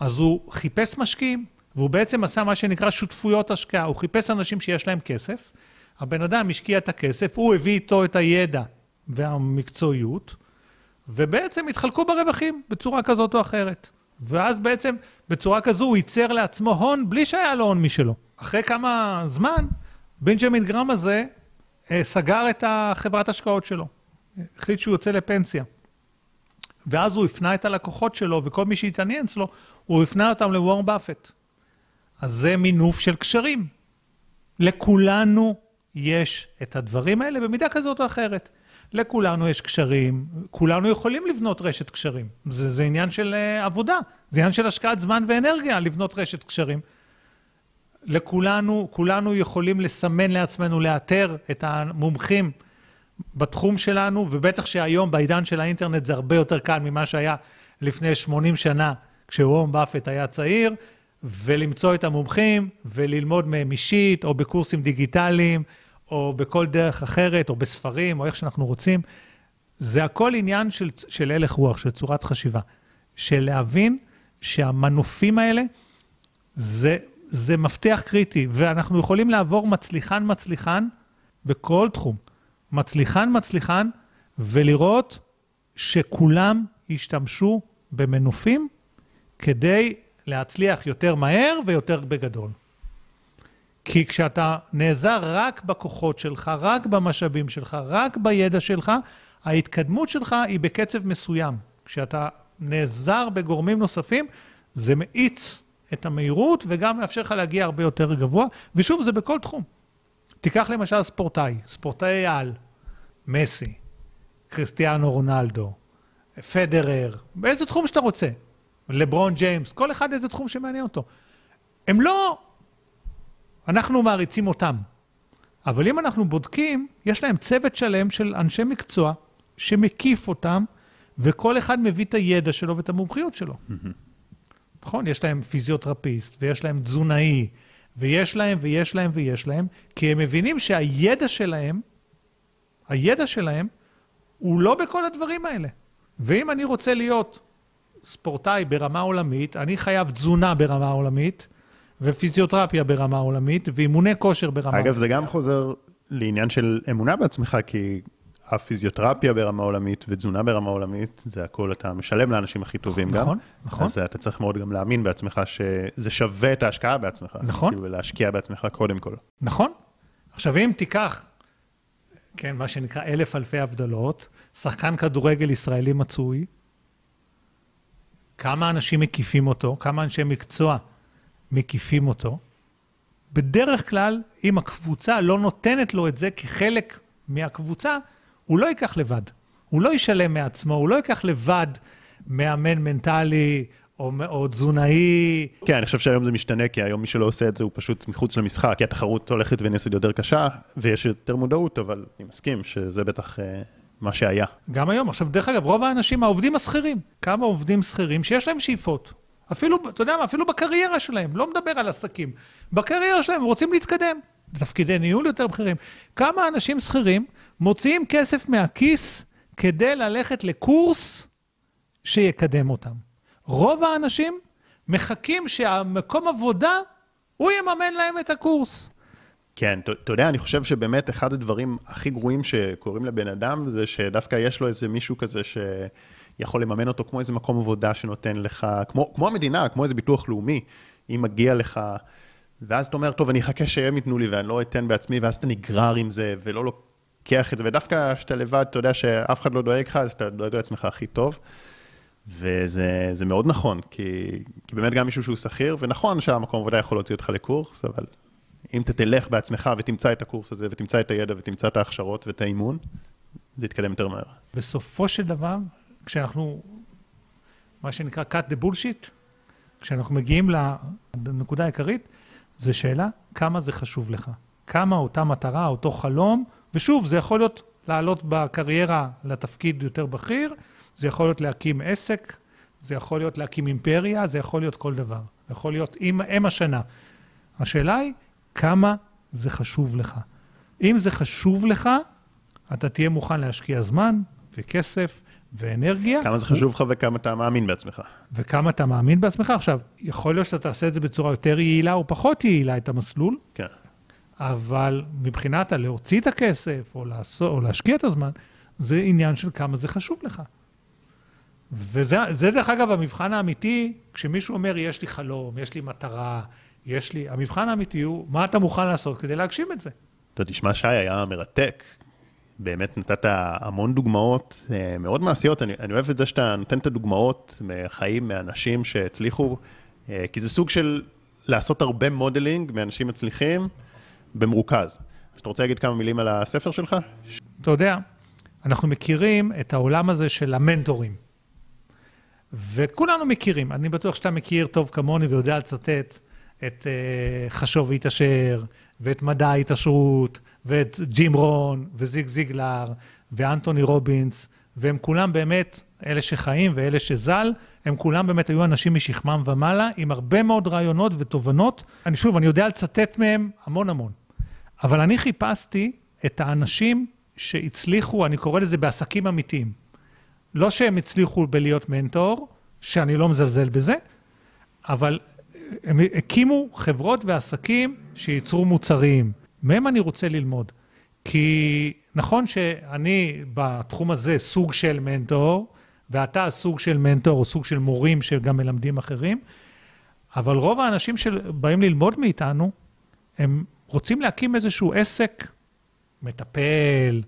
אז הוא חיפש משקיעים. והוא בעצם עשה מה שנקרא שותפויות השקעה. הוא חיפש אנשים שיש להם כסף, הבן אדם השקיע את הכסף, הוא הביא איתו את הידע והמקצועיות, ובעצם התחלקו ברווחים בצורה כזאת או אחרת. ואז בעצם בצורה כזו הוא ייצר לעצמו הון בלי שהיה לו הון משלו. אחרי כמה זמן, בנג'מין גרם הזה אה, סגר את החברת השקעות שלו. החליט שהוא יוצא לפנסיה. ואז הוא הפנה את הלקוחות שלו, וכל מי שהתעניין אצלו, הוא הפנה אותם לוורם באפט. אז זה מינוף של קשרים. לכולנו יש את הדברים האלה במידה כזאת או אחרת. לכולנו יש קשרים, כולנו יכולים לבנות רשת קשרים. זה, זה עניין של uh, עבודה, זה עניין של השקעת זמן ואנרגיה לבנות רשת קשרים. לכולנו, כולנו יכולים לסמן לעצמנו, לאתר את המומחים בתחום שלנו, ובטח שהיום בעידן של האינטרנט זה הרבה יותר קל ממה שהיה לפני 80 שנה, כשוורם באפט היה צעיר, ולמצוא את המומחים וללמוד מהם אישית, או בקורסים דיגיטליים, או בכל דרך אחרת, או בספרים, או איך שאנחנו רוצים. זה הכל עניין של, של הלך רוח, של צורת חשיבה. של להבין שהמנופים האלה זה, זה מפתח קריטי, ואנחנו יכולים לעבור מצליחן-מצליחן בכל תחום. מצליחן-מצליחן, ולראות שכולם ישתמשו במנופים כדי להצליח יותר מהר ויותר בגדול. כי כשאתה נעזר רק בכוחות שלך, רק במשאבים שלך, רק בידע שלך, ההתקדמות שלך היא בקצב מסוים. כשאתה נעזר בגורמים נוספים, זה מאיץ את המהירות וגם מאפשר לך להגיע הרבה יותר גבוה, ושוב, זה בכל תחום. תיקח למשל ספורטאי, ספורטאי על, מסי, כריסטיאנו רונלדו, פדרר, באיזה תחום שאתה רוצה, לברון ג'יימס, כל אחד איזה תחום שמעניין אותו. הם לא, אנחנו מעריצים אותם, אבל אם אנחנו בודקים, יש להם צוות שלם של אנשי מקצוע שמקיף אותם, וכל אחד מביא את הידע שלו ואת המומחיות שלו. נכון? יש להם פיזיותרפיסט, ויש להם תזונאי, ויש להם, ויש להם, ויש להם, כי הם מבינים שהידע שלהם, הידע שלהם, הוא לא בכל הדברים האלה. ואם אני רוצה להיות ספורטאי ברמה עולמית, אני חייב תזונה ברמה עולמית, ופיזיותרפיה ברמה עולמית, ואימוני כושר ברמה אגב, זה גם חוזר לעניין של אמונה בעצמך, כי הפיזיותרפיה ברמה עולמית ותזונה ברמה עולמית, זה הכל אתה משלם לאנשים הכי טובים נכון, גם. נכון, נכון. אז אתה צריך מאוד גם להאמין בעצמך שזה שווה את ההשקעה בעצמך. נכון. כאילו להשקיע בעצמך קודם כל. נכון. עכשיו, אם תיקח, כן, מה שנקרא אלף אלפי הבדלות, שחקן כדורגל ישראלי מצוי, כמה אנשים מקיפים אותו, כמה אנשי מקצוע מקיפים אותו, בדרך כלל, אם הקבוצה לא נותנת לו את זה כחלק מהקבוצה, הוא לא ייקח לבד. הוא לא ישלם מעצמו, הוא לא ייקח לבד מאמן מנטלי או, או תזונאי. כן, אני חושב שהיום זה משתנה, כי היום מי שלא עושה את זה הוא פשוט מחוץ למשחק, כי התחרות הולכת ונעשית יותר קשה, ויש יותר מודעות, אבל אני מסכים שזה בטח אה, מה שהיה. גם היום. עכשיו, דרך אגב, רוב האנשים, העובדים השכירים, כמה עובדים שכירים שיש להם שאיפות. אפילו, אתה יודע מה, אפילו בקריירה שלהם, לא מדבר על עסקים. בקריירה שלהם רוצים להתקדם, לתפקידי ניהול יותר בכירים. כמה אנשים שכירים מוציאים כסף מהכיס כדי ללכת לקורס שיקדם אותם. רוב האנשים מחכים שהמקום עבודה, הוא יממן להם את הקורס. כן, אתה יודע, אני חושב שבאמת אחד הדברים הכי גרועים שקורים לבן אדם, זה שדווקא יש לו איזה מישהו כזה שיכול לממן אותו כמו איזה מקום עבודה שנותן לך, כמו, כמו המדינה, כמו איזה ביטוח לאומי, אם מגיע לך, ואז אתה אומר, טוב, אני אחכה שהם ייתנו לי ואני לא אתן בעצמי, ואז אתה נגרר עם זה ולא לוקח את זה, ודווקא כשאתה לבד, אתה יודע שאף אחד לא דואג לך, אז אתה דואג לעצמך הכי טוב. וזה מאוד נכון, כי, כי באמת גם מישהו שהוא שכיר, ונכון שהמקום עבודה יכול להוציא אותך לקורס, אבל אם אתה תלך בעצמך ותמצא את הקורס הזה, ותמצא את הידע, ותמצא את ההכשרות ואת האימון, זה יתקדם יותר מהר. בסופו של דבר, כשאנחנו, מה שנקרא cut the bullshit, כשאנחנו מגיעים לנקודה העיקרית, זו שאלה כמה זה חשוב לך. כמה אותה מטרה, אותו חלום, ושוב, זה יכול להיות לעלות בקריירה לתפקיד יותר בכיר, זה יכול להיות להקים עסק, זה יכול להיות להקים אימפריה, זה יכול להיות כל דבר. זה יכול להיות אם, אם השנה. השאלה היא, כמה זה חשוב לך. אם זה חשוב לך, אתה תהיה מוכן להשקיע זמן וכסף ואנרגיה. כמה זה חשוב לך וכמה אתה מאמין בעצמך. וכמה אתה מאמין בעצמך. עכשיו, יכול להיות שאתה תעשה את זה בצורה יותר יעילה או פחות יעילה, את המסלול, כן. אבל מבחינת הלהוציא את הכסף או, לעשות, או להשקיע את הזמן, זה עניין של כמה זה חשוב לך. וזה זה, דרך אגב המבחן האמיתי, כשמישהו אומר, יש לי חלום, יש לי מטרה, יש לי... המבחן האמיתי הוא, מה אתה מוכן לעשות כדי להגשים את זה? אתה תשמע, שי היה מרתק. באמת נתת המון דוגמאות אה, מאוד מעשיות. אני, אני אוהב את זה שאתה נותן את הדוגמאות מחיים, מאנשים שהצליחו, אה, כי זה סוג של לעשות הרבה modeling מאנשים מצליחים במרוכז. אז אתה רוצה להגיד כמה מילים על הספר שלך? אתה יודע, אנחנו מכירים את העולם הזה של המנטורים. וכולנו מכירים, אני בטוח שאתה מכיר טוב כמוני ויודע לצטט את uh, חשוב והתעשר, ואת מדע ההתעשרות, ואת ג'ים רון, וזיג זיגלר, ואנטוני רובינס, והם כולם באמת, אלה שחיים ואלה שזל, הם כולם באמת היו אנשים משכמם ומעלה, עם הרבה מאוד רעיונות ותובנות. אני שוב, אני יודע לצטט מהם המון המון. אבל אני חיפשתי את האנשים שהצליחו, אני קורא לזה בעסקים אמיתיים. לא שהם הצליחו בלהיות מנטור, שאני לא מזלזל בזה, אבל הם הקימו חברות ועסקים שייצרו מוצרים. מהם אני רוצה ללמוד. כי נכון שאני בתחום הזה סוג של מנטור, ואתה סוג של מנטור או סוג של מורים שגם מלמדים אחרים, אבל רוב האנשים שבאים ללמוד מאיתנו, הם רוצים להקים איזשהו עסק, מטפל,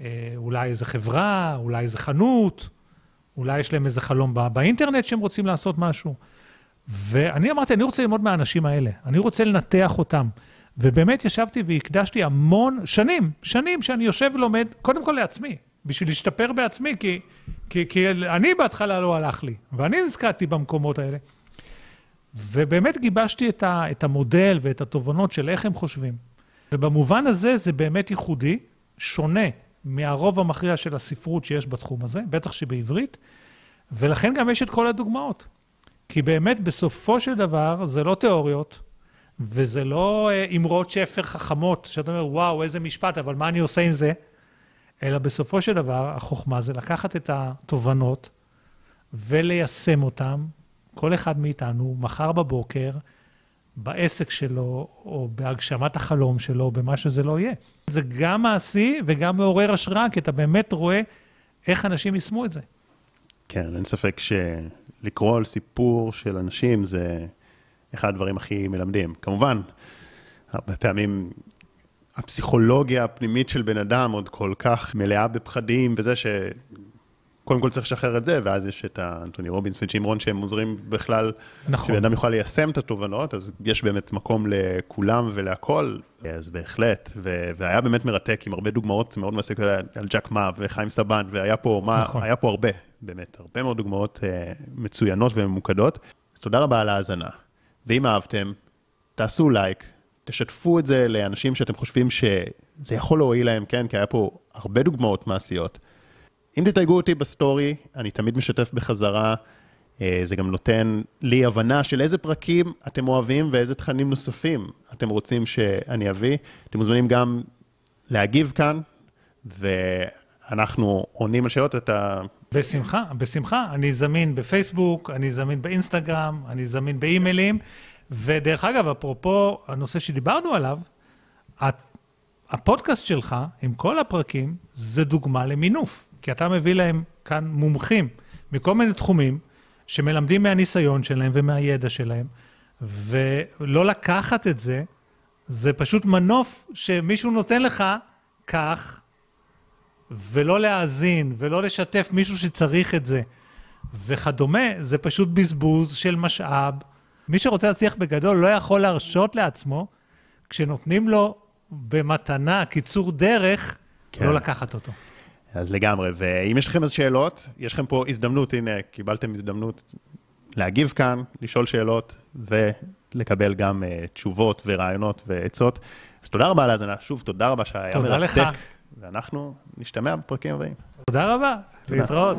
אה, אולי איזה חברה, אולי איזה חנות, אולי יש להם איזה חלום בא, באינטרנט שהם רוצים לעשות משהו. ואני אמרתי, אני רוצה ללמוד מהאנשים האלה, אני רוצה לנתח אותם. ובאמת ישבתי והקדשתי המון, שנים, שנים שאני יושב ולומד, קודם כל לעצמי, בשביל להשתפר בעצמי, כי, כי, כי אני בהתחלה לא הלך לי, ואני נזכרתי במקומות האלה. ובאמת גיבשתי את, ה, את המודל ואת התובנות של איך הם חושבים. ובמובן הזה זה באמת ייחודי, שונה מהרוב המכריע של הספרות שיש בתחום הזה, בטח שבעברית, ולכן גם יש את כל הדוגמאות. כי באמת, בסופו של דבר, זה לא תיאוריות, וזה לא אה, אמרות שפר חכמות, שאתה אומר, וואו, איזה משפט, אבל מה אני עושה עם זה? אלא בסופו של דבר, החוכמה זה לקחת את התובנות וליישם אותן, כל אחד מאיתנו, מחר בבוקר, בעסק שלו, או בהגשמת החלום שלו, או במה שזה לא יהיה. זה גם מעשי וגם מעורר השראה, כי אתה באמת רואה איך אנשים יישמו את זה. כן, אין ספק שלקרוא על סיפור של אנשים זה אחד הדברים הכי מלמדים. כמובן, הרבה פעמים הפסיכולוגיה הפנימית של בן אדם עוד כל כך מלאה בפחדים וזה ש... קודם כל צריך לשחרר את זה, ואז יש את האנטוני רובינס וג'ים רון שהם עוזרים בכלל, נכון. שבן אדם יוכל ליישם את התובנות, אז יש באמת מקום לכולם ולהכול, אז בהחלט, ו- והיה באמת מרתק עם הרבה דוגמאות מאוד מעשיות על ג'ק מא וחיים סבן, והיה פה, מה, נכון. היה פה הרבה, באמת, הרבה מאוד דוגמאות אה, מצוינות וממוקדות. אז תודה רבה על ההאזנה, ואם אהבתם, תעשו לייק, תשתפו את זה לאנשים שאתם חושבים שזה יכול להועיל להם, כן? כי היה פה הרבה דוגמאות מעשיות. אם תתייגו אותי בסטורי, אני תמיד משתף בחזרה. אה, זה גם נותן לי הבנה של איזה פרקים אתם אוהבים ואיזה תכנים נוספים אתם רוצים שאני אביא. אתם מוזמנים גם להגיב כאן, ואנחנו עונים על שאלות. אתה... בשמחה, בשמחה. אני זמין בפייסבוק, אני זמין באינסטגרם, אני זמין באימיילים. ודרך אגב, אפרופו הנושא שדיברנו עליו, הפודקאסט שלך, עם כל הפרקים, זה דוגמה למינוף. כי אתה מביא להם כאן מומחים מכל מיני תחומים, שמלמדים מהניסיון שלהם ומהידע שלהם, ולא לקחת את זה, זה פשוט מנוף שמישהו נותן לך כך, ולא להאזין, ולא לשתף מישהו שצריך את זה, וכדומה, זה פשוט בזבוז של משאב. מי שרוצה להצליח בגדול לא יכול להרשות לעצמו, כשנותנים לו במתנה קיצור דרך, כן. לא לקחת אותו. אז לגמרי, ואם יש לכם איזה שאלות, יש לכם פה הזדמנות, הנה, קיבלתם הזדמנות להגיב כאן, לשאול שאלות ולקבל גם uh, תשובות ורעיונות ועצות. אז תודה רבה על ההאזנה, שוב, תודה רבה שהיה תודה מרתק. לך. ואנחנו נשתמע בפרקים הבאים. תודה רבה. להתראות.